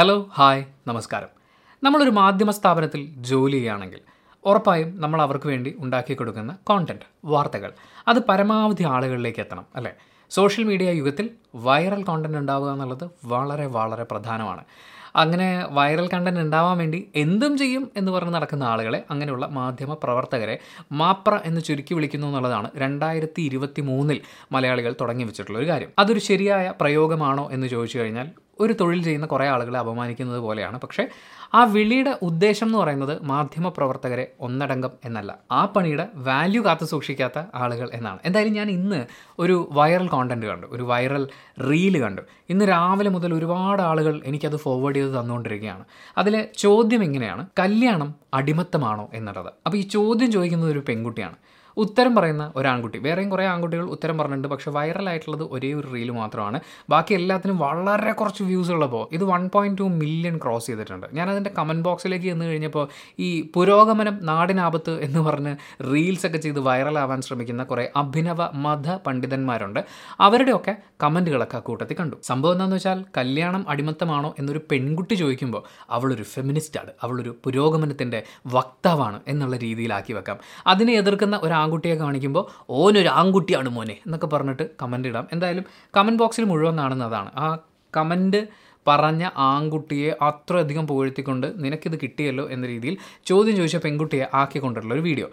Hello hi നമസ്കാരം. നമ്മളൊരു മാധ്യമ സ്ഥാപനത്തിൽ ജോലി ചെയ്യുകയാണെങ്കിൽ ഉറപ്പായും നമ്മൾ അവർക്ക് വേണ്ടി ഉണ്ടാക്കി കൊടുക്കുന്ന കോണ്ടന്റ് വാർത്തകൾ അത് പരമാവധി ആളുകളിലേക്ക് എത്തണം അല്ലേ? സോഷ്യൽ മീഡിയ യുഗത്തിൽ വൈറൽ കോണ്ടന്റ് ഉണ്ടാവുക എന്നുള്ളത് വളരെ വളരെ പ്രധാനമാണ്. അങ്ങനെ വൈറൽ കണ്ടന്റ് ഉണ്ടാവാൻ വേണ്ടി എന്തും ചെയ്യും എന്ന് പറഞ്ഞ് നടക്കുന്ന ആളുകളെ അങ്ങനെയുള്ള മാധ്യമ പ്രവർത്തകരെ മാപ്ര എന്ന് ചുരുക്കി വിളിക്കുന്നു എന്നുള്ളതാണ് രണ്ടായിരത്തി ഇരുപത്തി മൂന്നിൽ മലയാളികൾ തുടങ്ങി വെച്ചിട്ടുള്ള ഒരു കാര്യം. അതൊരു ശരിയായ പ്രയോഗമാണോ എന്ന് ചോദിച്ചു കഴിഞ്ഞാൽ ഒരു തൊഴിൽ ചെയ്യുന്ന കുറേ ആളുകളെ അപമാനിക്കുന്നത് പോലെയാണ്. പക്ഷേ ആ വിളിയുടെ ഉദ്ദേശം എന്ന് പറയുന്നത് മാധ്യമ പ്രവർത്തകരെ ഒന്നടങ്കം എന്നല്ല. ആ പണിയുടെ വാല്യൂ കാത്തു സൂക്ഷിക്കാത്ത ആളുകൾ എന്നാണ്. എന്തായാലും ഞാൻ ഇന്ന് ഒരു വൈറൽ കോണ്ടന്റ് കണ്ടു. ഒരു വൈറൽ റീൽ കണ്ടു. ഇന്ന് രാവിലെ മുതൽ ഒരുപാട് ആളുകൾ എനിക്കത് ഫോർവേഡ് ചെയ്ത് തന്നുകൊണ്ടിരിക്കുകയാണ്. അതിലെ ചോദ്യം എങ്ങനെയാണ്? കല്യാണം അടിമത്തമാണോ എന്നുള്ളത്. അപ്പോൾ ഈ ചോദ്യം ചോദിക്കുന്നത് ഒരു പെൺകുട്ടിയാണ്. ഉത്തരം പറയുന്ന ഒരു ആൺകുട്ടി വേറെയും കുറേ ആൺകുട്ടികൾ ഉത്തരം പറഞ്ഞിട്ടുണ്ട്. പക്ഷേ വൈറലായിട്ടുള്ളത് ഒരേ ഒരു റീൽ മാത്രമാണ്. ബാക്കി എല്ലാത്തിനും വളരെ കുറച്ച് വ്യൂസ് ഉള്ളപ്പോൾ ഇത് one point two million cross ചെയ്തിട്ടുണ്ട്. ഞാൻ അതിന്റെ കമന്റ് ബോക്സിലേക്ക് ചെന്ന് കഴിഞ്ഞപ്പോൾ ഈ പുരോഗമനം നാടിനാപത്ത് എന്ന് പറഞ്ഞ് റീൽസൊക്കെ ചെയ്ത് വൈറലാവാൻ ശ്രമിക്കുന്ന കുറേ അഭിനവ മത പണ്ഡിതന്മാരുണ്ട്. അവരുടെയൊക്കെ കമന്റുകളൊക്കെ കൂട്ടത്തിൽ കണ്ടു. സംഭവം എന്താണെന്ന് വെച്ചാൽ കല്യാണം അടിമത്തമാണോ എന്നൊരു പെൺകുട്ടി ചോദിക്കുമ്പോൾ അവളൊരു ഫെമിനിസ്റ്റാണ് അവളൊരു പുരോഗമനത്തിന്റെ വക്താവാണ് എന്നുള്ള രീതിയിലാക്കി വെക്കാം. അതിനെ എതിർക്കുന്ന ഒരു ആൺകുട്ടിയെ കാണിക്കുമ്പോൾ ഓനൊരു ആൺകുട്ടിയാണ് മോനെ എന്നൊക്കെ പറഞ്ഞിട്ട് കമന്റ് ഇടാം. എന്തായാലും കമന്റ് ബോക്സിൽ മുഴുവൻ കാണുന്നതാണ് ആ കമന്റ് പറഞ്ഞ ആൺകുട്ടിയെ അത്രയധികം പുകഴ്ത്തിക്കൊണ്ട് നിനക്കിത് കിട്ടിയല്ലോ എന്ന രീതിയിൽ ചോദ്യം ചോദിച്ച പെൺകുട്ടിയെ ആക്കിക്കൊണ്ടുള്ള ഒരു വീഡിയോ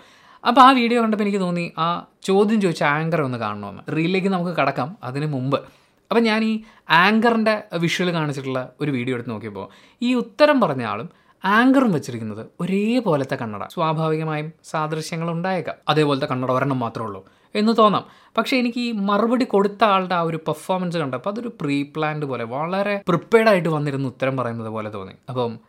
അപ്പോൾ ആ വീഡിയോ കണ്ടപ്പോൾ എനിക്ക് തോന്നി ആ ചോദ്യം ചോദിച്ച ആങ്കർ ഒന്ന് കാണണമെന്ന് റീലിലേക്ക് നമുക്ക് കടക്കാം അതിന് മുമ്പ്. അപ്പം ഞാൻ ഈ ആങ്കറിന്റെ വിഷ്വൽ കാണിച്ചിട്ടുള്ള ഒരു വീഡിയോ എടുത്ത് നോക്കിയപ്പോൾ ഈ ഉത്തരം പറഞ്ഞ ആളും ആങ്കറും വെച്ചിരിക്കുന്നത് ഒരേപോലത്തെ കണ്ണട. സ്വാഭാവികമായും സാദൃശ്യങ്ങൾ ഉണ്ടായേക്കാം അതേപോലത്തെ കണ്ണട ഒരെണ്ണം മാത്രമേ ഉള്ളൂ എന്ന് തോന്നാം. പക്ഷേ എനിക്ക് ഈ മറുപടി കൊടുത്ത ആളുടെ ആ ഒരു പെർഫോമൻസ് കണ്ടപ്പോൾ അതൊരു പ്രീ പ്ലാൻഡ് പോലെ വളരെ പ്രിപ്പയർഡ് ആയിട്ട് വന്നിരുന്ന ഉത്തരം പറയുന്നത് പോലെ തോന്നി. അപ്പം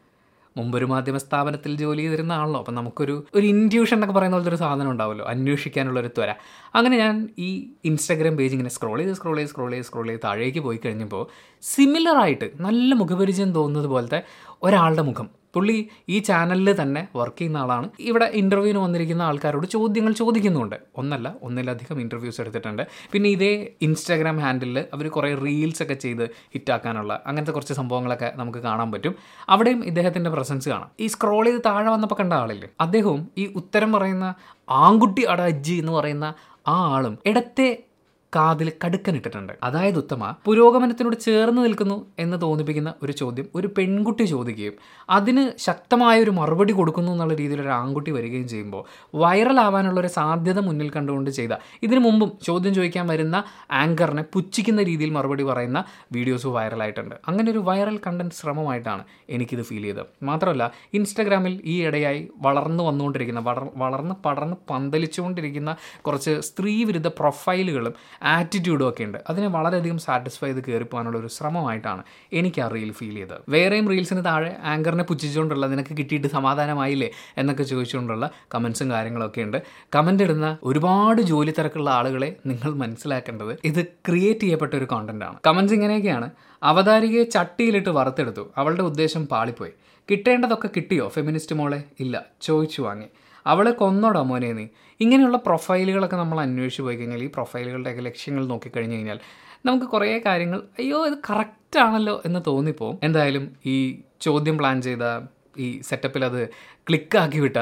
മുമ്പൊരു മാധ്യമ സ്ഥാപനത്തിൽ ജോലി ചെയ്തിരുന്ന ആണല്ലോ അപ്പം നമുക്കൊരു ഒരു ഇന്റ്യൂഷൻ എന്നൊക്കെ പറയുന്ന പോലത്തെ ഒരു സാധനം ഉണ്ടാവുമല്ലോ അന്വേഷിക്കാനുള്ള ഒരു ത്വര. അങ്ങനെ ഞാൻ ഈ ഇൻസ്റ്റാഗ്രാം പേജ് ഇങ്ങനെ സ്ക്രോൾ ചെയ്ത് സ്ക്രോൾ ചെയ്ത് സ്ക്രോൾ ചെയ്ത് സ്ക്രോൾ ചെയ്ത് താഴേക്ക് പോയി കഴിഞ്ഞപ്പോൾ സിമിലറായിട്ട് നല്ല മുഖപരിചയം തോന്നുന്നത് പോലത്തെ ഒരാളുടെ മുഖം. പുള്ളി ഈ ചാനലിൽ തന്നെ വർക്ക് ചെയ്യുന്ന ആളാണ്. ഇവിടെ ഇന്റർവ്യൂവിന് വന്നിരിക്കുന്ന ആൾക്കാരോട് ചോദ്യങ്ങൾ ചോദിക്കുന്നുണ്ട്. ഒന്നല്ല ഒന്നിലധികം ഇന്റർവ്യൂസ് എടുത്തിട്ടുണ്ട്. പിന്നെ ഇതേ ഇൻസ്റ്റാഗ്രാം ഹാൻഡിലിൽ അവർ കുറേ റീൽസ് ഒക്കെ ചെയ്ത് ഹിറ്റാക്കാനുള്ള അങ്ങനത്തെ കുറച്ച് സംഭവങ്ങളൊക്കെ നമുക്ക് കാണാൻ പറ്റും. അവിടെയും ഇദ്ദേഹത്തിന്റെ പ്രസൻസ് കാണാം. ഈ സ്ക്രോൾ ചെയ്ത് താഴെ വന്നപ്പോൾ കണ്ട ആളില്ലേ? അദ്ദേഹവും ഈ ഉത്തരം പറയുന്ന ആൺകുട്ടി അട എന്ന് പറയുന്ന ആ ആളും ഇടത്തെ കാതിൽ കടുക്കനിട്ടിട്ടുണ്ട് അതായത് ഉത്തമ പുരോഗമനത്തിനോട് ചേർന്ന് നിൽക്കുന്നു എന്ന് തോന്നിപ്പിക്കുന്ന ഒരു ചോദ്യം ഒരു പെൺകുട്ടി ചോദിക്കുകയും അതിന് ശക്തമായ ഒരു മറുപടി കൊടുക്കുന്നു എന്നുള്ള രീതിയിൽ ഒരു ആൺകുട്ടി വരികയും ചെയ്യുമ്പോൾ വൈറലാവാനുള്ള ഒരു സാധ്യത മുന്നിൽ കണ്ടുകൊണ്ട് ചെയ്ത ഇതിനു മുമ്പും ചോദ്യം ചോദിക്കാൻ വരുന്ന ആങ്കറിനെ പുച്ഛിക്കുന്ന രീതിയിൽ മറുപടി പറയുന്ന വീഡിയോസ് വൈറലായിട്ടുണ്ട്. അങ്ങനെ ഒരു വൈറൽ കണ്ടന്റ് ശ്രമമായിട്ടാണ് എനിക്കിത് ഫീൽ ചെയ്തത്. മാത്രമല്ല ഇൻസ്റ്റാഗ്രാമിൽ ഈ ഇടയായി വളർന്നു വന്നുകൊണ്ടിരിക്കുന്ന വളർ വളർന്ന് പടർന്ന് പന്തലിച്ചുകൊണ്ടിരിക്കുന്ന കുറച്ച് സ്ത്രീവിരുദ്ധ പ്രൊഫൈലുകളും ആറ്റിറ്റ്യൂഡും ഒക്കെ ഉണ്ട്. അതിനെ വളരെയധികം സാറ്റിസ്ഫൈ ചെയ്ത് കയറിപ്പോകാനുള്ള ഒരു ശ്രമമായിട്ടാണ് എനിക്ക് ആ റീൽ ഫീൽ ചെയ്തത്. വേറെയും റീൽസിന് താഴെ ആങ്കറിനെ പുച്ഛിച്ചുകൊണ്ടുള്ള നിനക്ക് കിട്ടിയിട്ട് സമാധാനമായില്ലേ എന്നൊക്കെ ചോദിച്ചുകൊണ്ടുള്ള കമൻസും കാര്യങ്ങളൊക്കെ ഉണ്ട്. കമന്റ് ഇടുന്ന ഒരുപാട് ജോലി തിരക്കുള്ള ആളുകളെ നിങ്ങൾ മനസ്സിലാക്കേണ്ടത് ഇത് ക്രിയേറ്റ് ചെയ്യപ്പെട്ട ഒരു കോണ്ടന്റ് ആണ്. കമൻസ് ഇങ്ങനെയൊക്കെയാണ്. അവതാരികയെ ചട്ടിയിലിട്ട് വറുത്തെടുത്തു. അവളുടെ ഉദ്ദേശം പാളിപ്പോയി. കിട്ടേണ്ടതൊക്കെ കിട്ടിയോ? ഫെമിനിസ്റ്റ് മോളെ? ഇല്ല. ചോദിച്ചു വാങ്ങി. അവളെ കൊന്നോടാ മോനെ നീ. ഇങ്ങനെയുള്ള പ്രൊഫൈലുകളൊക്കെ നമ്മൾ അന്വേഷിച്ച് പോയി കഴിഞ്ഞാൽ ഈ പ്രൊഫൈലുകളുടെയൊക്കെ ലക്ഷ്യങ്ങൾ നോക്കിക്കഴിഞ്ഞ് കഴിഞ്ഞാൽ നമുക്ക് കുറേ കാര്യങ്ങൾ അയ്യോ ഇത് കറക്റ്റാണല്ലോ എന്ന് തോന്നിപ്പോവും. എന്തായാലും ഈ ചോദ്യം പ്ലാൻ ചെയ്ത ഈ സെറ്റപ്പിൽ അത് ക്ലിക്കാക്കി വിട്ട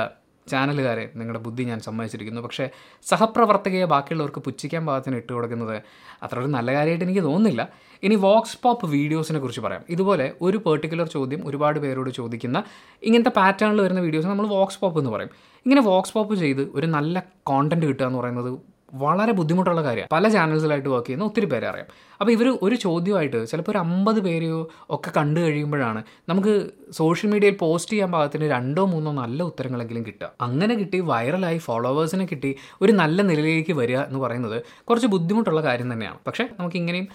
ചാനലുകാരെ നിങ്ങളുടെ ബുദ്ധി ഞാൻ സമ്മതിച്ചിരിക്കുന്നു. പക്ഷേ സഹപ്രവർത്തകയെ ബാക്കിയുള്ളവർക്ക് പുച്ഛിക്കാൻ പാകത്തിന് ഇട്ട് കൊടുക്കുന്നത് അത്ര ഒരു നല്ല കാര്യമായിട്ട് എനിക്ക് തോന്നുന്നില്ല. ഇനി വോക്സ് പോപ്പ് വീഡിയോസിനെ കുറിച്ച് പറയാം. ഇതുപോലെ ഒരു പെർട്ടിക്കുലർ ചോദ്യം ഒരുപാട് പേരോട് ചോദിക്കുന്ന ഇങ്ങനത്തെ പാറ്റേണിൽ വരുന്ന വീഡിയോസ് നമ്മൾ വോക്സ് പോപ്പ് എന്ന് പറയും. ഇങ്ങനെ വോക്സ് പോപ്പ് ചെയ്ത് ഒരു നല്ല കോണ്ടന്റ് കിട്ടുക എന്ന് പറയുന്നത് വളരെ ബുദ്ധിമുട്ടുള്ള കാര്യമാണ്. പല ചാനൽസിലായിട്ട് വർക്ക് ചെയ്യുന്ന ഒത്തിരി പേരെ അറിയാം. അപ്പോൾ ഇവർ ഒരു ചോദ്യമായിട്ട് ചിലപ്പോൾ ഒരു അമ്പത് പേരെയോ ഒക്കെ കണ്ടു കഴിയുമ്പോഴാണ് നമുക്ക് സോഷ്യൽ മീഡിയയിൽ പോസ്റ്റ് ചെയ്യാൻ പാകത്തിന് രണ്ടോ മൂന്നോ നല്ല ഉത്തരങ്ങളെങ്കിലും കിട്ടുക. അങ്ങനെ കിട്ടി വൈറലായി ഫോളോവേഴ്സിനെ കിട്ടി ഒരു നല്ല നിലയിലേക്ക് വരിക എന്ന് പറയുന്നത് കുറച്ച് ബുദ്ധിമുട്ടുള്ള കാര്യം തന്നെയാണ്. പക്ഷേ നമുക്ക് ഇങ്ങനെയും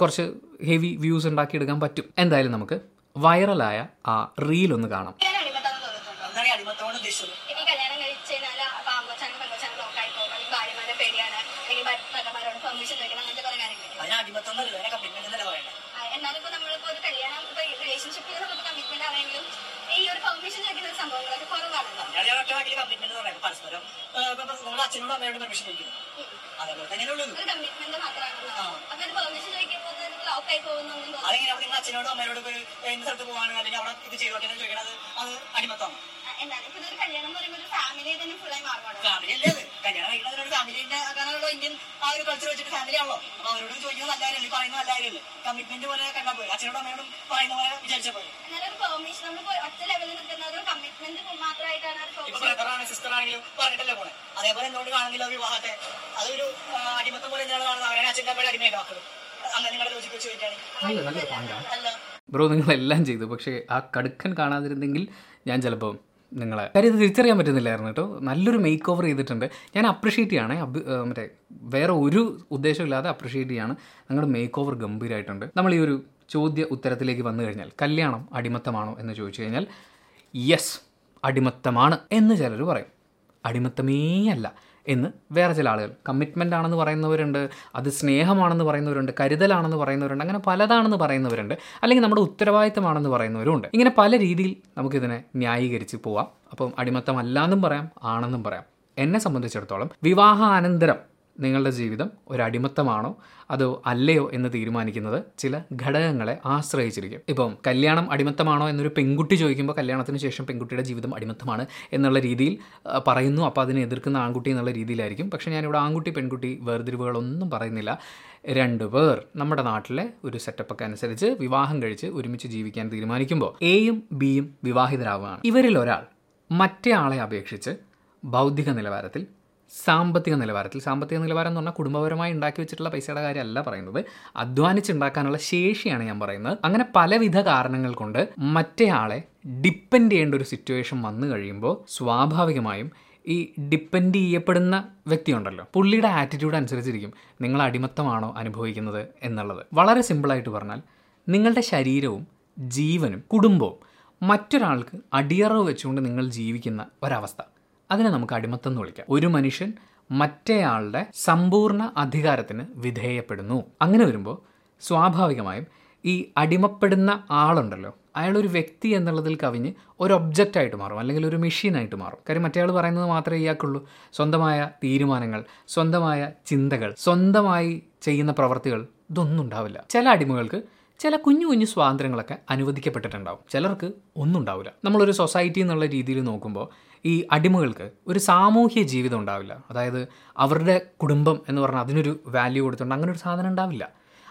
കുറച്ച് ഹെവി വ്യൂസ് ഉണ്ടാക്കിയെടുക്കാൻ പറ്റും. എന്തായാലും നമുക്ക് വൈറലായ ആ റീൽ ഒന്ന് കാണാം ഞാൻ അടിമത്താന്ന് തോന്നിയിട്ടുണ്ടോ എന്താണ് ഈ അടിമത്തോട് ഉദ്ദേശിച്ചത് ഇനി കല്യാണം കഴിച്ച് കഴിഞ്ഞാൽ ആൺകൊച്ചാണ് പെൺകൊച്ചാണ് നോക്കായി പോകും അല്ലെങ്കിൽ ഭാര്യമാരെ പേടിയാണ് അല്ലെങ്കിൽ ഭർത്താക്കന്മാരോട് പെർമിഷൻ ചോദിക്കണം അങ്ങനത്തെ കുറെ കാര്യങ്ങളില്ലേ അതിന് അടിമത്തം എന്നല്ല കമ്മിറ്റ്മെന്റ് എന്നല്ല പറയണേ ആ, എന്നാലും ഇപ്പൊ നമ്മളിപ്പോ ഒരു കല്യാണം ഇപ്പൊ റിലേഷൻഷിപ്പിൽ നമുക്ക് കമ്മിറ്റ്മെന്റ് ആണെങ്കിലും ഈ ഒരു പെർമിഷൻ ചോദിക്കുന്ന സംഭവങ്ങളൊക്കെ കുറവാണല്ലോ ഞാൻ ഒറ്റ വാക്കിൽ കമ്മിറ്റ്മെന്റ് പറയുന്നത് പരസ്പരം നമ്മുടെ അച്ഛനോടും അമ്മയോടും പെർമിഷൻ ചോദിക്കുന്നു അതേപോലെ തന്നെയല്ലേ ഉള്ളൂ ഒരു ഒരു അതെങ്ങനെ? നിങ്ങൾ അച്ഛനോടും അമ്മയോടും ഇന്ന സ്ഥലത്ത് പോവാണ് അല്ലെങ്കിൽ അവിടെ ഇത് ചെയ്തോട്ടെ ചോദിക്കണത് അത് അടിമത്തമാണ്. എന്താണ് ഇപ്പൊ ഇതൊരു കല്യാണം എന്ന് പറയുമ്പോൾ ഒരു ഫാമിലി തന്നെ ഫുള്ളായി മാറുവാണ്. ഫാമിലി അല്ലേ കല്യാണം ഫാമിലിന്റെ ഇന്ത്യൻ ആ ഒരു കൾച്ചർ വെച്ചിട്ട് ഫാമിലി ആണല്ലോ. അപ്പൊ അവരോട് ചോദിക്കുന്നത് നല്ല കാര്യമല്ലേ? ഈ നല്ല കാര്യമല്ലേ? കമ്മിറ്റ്മെന്റ് പോലെ കണ്ടാൽ പോയി അച്ഛനോടും അമ്മയോടും പറയുന്ന പോലെ വിചാരിച്ചാൽ പോയി എന്നാലും പെർമിഷൻ നമ്മൾ ഒറ്റ ലെവലിൽ നിൽക്കുന്ന ഒരു കമ്മിറ്റ്മെന്റ് മാത്രമായിട്ടാണ് ഒരു ഇപ്പൊ പെർമിഷൻ ബ്രദറാണ് സിസ്റ്റർ ആണെങ്കിലും പറഞ്ഞിട്ടല്ലേ പോണെ? അതേപോലെ എന്നോട് വിവാഹത്തെ? അതൊരു അടിമത്തം പോലെ എന്താണ് കാണുന്നത്. അവരെ അച്ഛന്റെ അമ്മയുടെ അടിമയുടെ മക്കൾ അങ്ങനെ നിങ്ങളുടെ ലോജിക്ക് വെച്ച് ചോദിക്കുകയാണെങ്കിൽ. അല്ല ബ്രോ നിങ്ങളെല്ലാം ചെയ്തു. പക്ഷേ ആ കടുക്കൻ കാണാതിരുന്നെങ്കിൽ ഞാൻ ചിലപ്പോൾ നിങ്ങളെ. കാര്യം ഇത് തിരിച്ചറിയാൻ പറ്റുന്നില്ലായിരുന്നു കേട്ടോ. നല്ലൊരു മേക്ക് ഓവർ ചെയ്തിട്ടുണ്ട്. ഞാൻ അപ്രിഷിയേറ്റ് ചെയ്യണേ. മറ്റേ വേറെ ഒരു ഉദ്ദേശമില്ലാതെ അപ്രിഷിയേറ്റ് ചെയ്യാണ്. നിങ്ങളുടെ മേക്ക് ഓവർ ഗംഭീരമായിട്ടുണ്ട് നമ്മൾ ഈ ഒരു ചോദ്യ ഉത്തരത്തിലേക്ക് വന്നു കഴിഞ്ഞാൽ കല്യാണം അടിമത്തമാണോ എന്ന് ചോദിച്ചു കഴിഞ്ഞാൽ യെസ് അടിമത്തമാണ് എന്ന് ചിലർ പറയും. അടിമത്തമേ അല്ല എന്ന് വേറെ ചില ആളുകൾ. കമ്മിറ്റ്മെന്റ് ആണെന്ന് പറയുന്നവരുണ്ട് അത് സ്നേഹമാണെന്ന് പറയുന്നവരുണ്ട് കരുതലാണെന്ന് പറയുന്നവരുണ്ട് അങ്ങനെ പലതാണെന്ന് പറയുന്നവരുണ്ട് അല്ലെങ്കിൽ നമ്മുടെ ഉത്തരവാദിത്തമാണെന്ന് പറയുന്നവരുണ്ട് ഇങ്ങനെ പല രീതിയിൽ നമുക്കിതിനെ ന്യായീകരിച്ച് പോവാം. അപ്പം അടിമത്തമല്ലാന്നും പറയാം ആണെന്നും പറയാം. എന്നെ സംബന്ധിച്ചിടത്തോളം വിവാഹാനന്തരം നിങ്ങളുടെ ജീവിതം ഒരടിമത്തമാണോ? അതോ അല്ലയോ എന്ന് തീരുമാനിക്കുന്നത് ചില ഘടകങ്ങളെ ആശ്രയിച്ചിരിക്കും. ഇപ്പം കല്യാണം അടിമത്തമാണോ എന്നൊരു പെൺകുട്ടി ചോദിക്കുമ്പോൾ കല്യാണത്തിന് ശേഷം പെൺകുട്ടിയുടെ ജീവിതം അടിമത്തമാണ് എന്നുള്ള രീതിയിൽ പറയുന്നു. അപ്പോൾ അതിനെ എതിർക്കുന്ന ആൺകുട്ടി എന്നുള്ള രീതിയിലായിരിക്കും. പക്ഷേ ഞാനിവിടെ ആൺകുട്ടി പെൺകുട്ടി വേർതിരിവുകളൊന്നും പറയുന്നില്ല. രണ്ട് പേർ നമ്മുടെ നാട്ടിലെ ഒരു സെറ്റപ്പൊക്കെ അനുസരിച്ച് വിവാഹം കഴിച്ച് ഒരുമിച്ച് ജീവിക്കാൻ തീരുമാനിക്കുമ്പോൾ എയും ബിയും വിവാഹിതരാവുകയാണ്. ഇവരിൽ ഒരാൾ മറ്റേ ആളെ അപേക്ഷിച്ച് ബൗദ്ധിക നിലവാരത്തിൽ സാമ്പത്തിക നിലവാരത്തിൽ. സാമ്പത്തിക നിലവാരം എന്ന് പറഞ്ഞാൽ കുടുംബപരമായി ഉണ്ടാക്കി വെച്ചിട്ടുള്ള പൈസയുടെ കാര്യമല്ല പറയുന്നത്. അധ്വാനിച്ചുണ്ടാക്കാനുള്ള ശേഷിയാണ് ഞാൻ പറയുന്നത്. അങ്ങനെ പലവിധ കാരണങ്ങൾ കൊണ്ട് മറ്റേയാളെ ഡിപ്പെൻഡ് ചെയ്യേണ്ട ഒരു സിറ്റുവേഷൻ വന്നു കഴിയുമ്പോൾ സ്വാഭാവികമായും ഈ ഡിപ്പെൻഡ് ചെയ്യപ്പെടുന്ന വ്യക്തിയുണ്ടല്ലോ പുള്ളിയുടെ ആറ്റിറ്റ്യൂഡ് അനുസരിച്ചിരിക്കും നിങ്ങൾ അടിമത്തമാണോ അനുഭവിക്കുന്നത് എന്നുള്ളത്. വളരെ സിമ്പിളായിട്ട് പറഞ്ഞാൽ നിങ്ങളുടെ ശരീരവും ജീവനും കുടുംബവും മറ്റൊരാൾക്ക് അടിയറവ് വെച്ചുകൊണ്ട് നിങ്ങൾ ജീവിക്കുന്ന ഒരവസ്ഥ. അതിനെ നമുക്ക് അടിമത്തം എന്ന് വിളിക്കാം. ഒരു മനുഷ്യൻ മറ്റേയാളുടെ സമ്പൂർണ അധികാരത്തിന് വിധേയപ്പെടുന്നു. അങ്ങനെ വരുമ്പോൾ സ്വാഭാവികമായും ഈ അടിമപ്പെടുന്ന ആളുണ്ടല്ലോ അയാളൊരു വ്യക്തി എന്നുള്ളതിൽ കവിഞ്ഞ് ഒരു ഒബ്ജക്റ്റ് ആയിട്ട് മാറും അല്ലെങ്കിൽ ഒരു മെഷീനായിട്ട് മാറും. കാര്യം മറ്റേ ആൾ പറയുന്നത് മാത്രമേ ഇയാൾക്കുള്ളൂ. സ്വന്തമായ തീരുമാനങ്ങൾ സ്വന്തമായ ചിന്തകൾ സ്വന്തമായി ചെയ്യുന്ന പ്രവർത്തികൾ ഇതൊന്നും ഉണ്ടാവില്ല. ചില അടിമകൾക്ക് ചില കുഞ്ഞു കുഞ്ഞു സ്വാതന്ത്ര്യങ്ങളൊക്കെ അനുവദിക്കപ്പെട്ടിട്ടുണ്ടാവും. ചിലർക്ക് ഒന്നും ഉണ്ടാവില്ല. നമ്മളൊരു സൊസൈറ്റി എന്നുള്ള രീതിയിൽ നോക്കുമ്പോൾ ഈ അടിമകൾക്ക് ഒരു സാമൂഹ്യ ജീവിതം ഉണ്ടാവില്ല. അതായത് അവരുടെ കുടുംബം എന്ന് പറഞ്ഞാൽ അതിനൊരു വാല്യൂ കൊടുത്തിട്ടുണ്ട് അങ്ങനെ ഒരു സാധനം ഉണ്ടാവില്ല.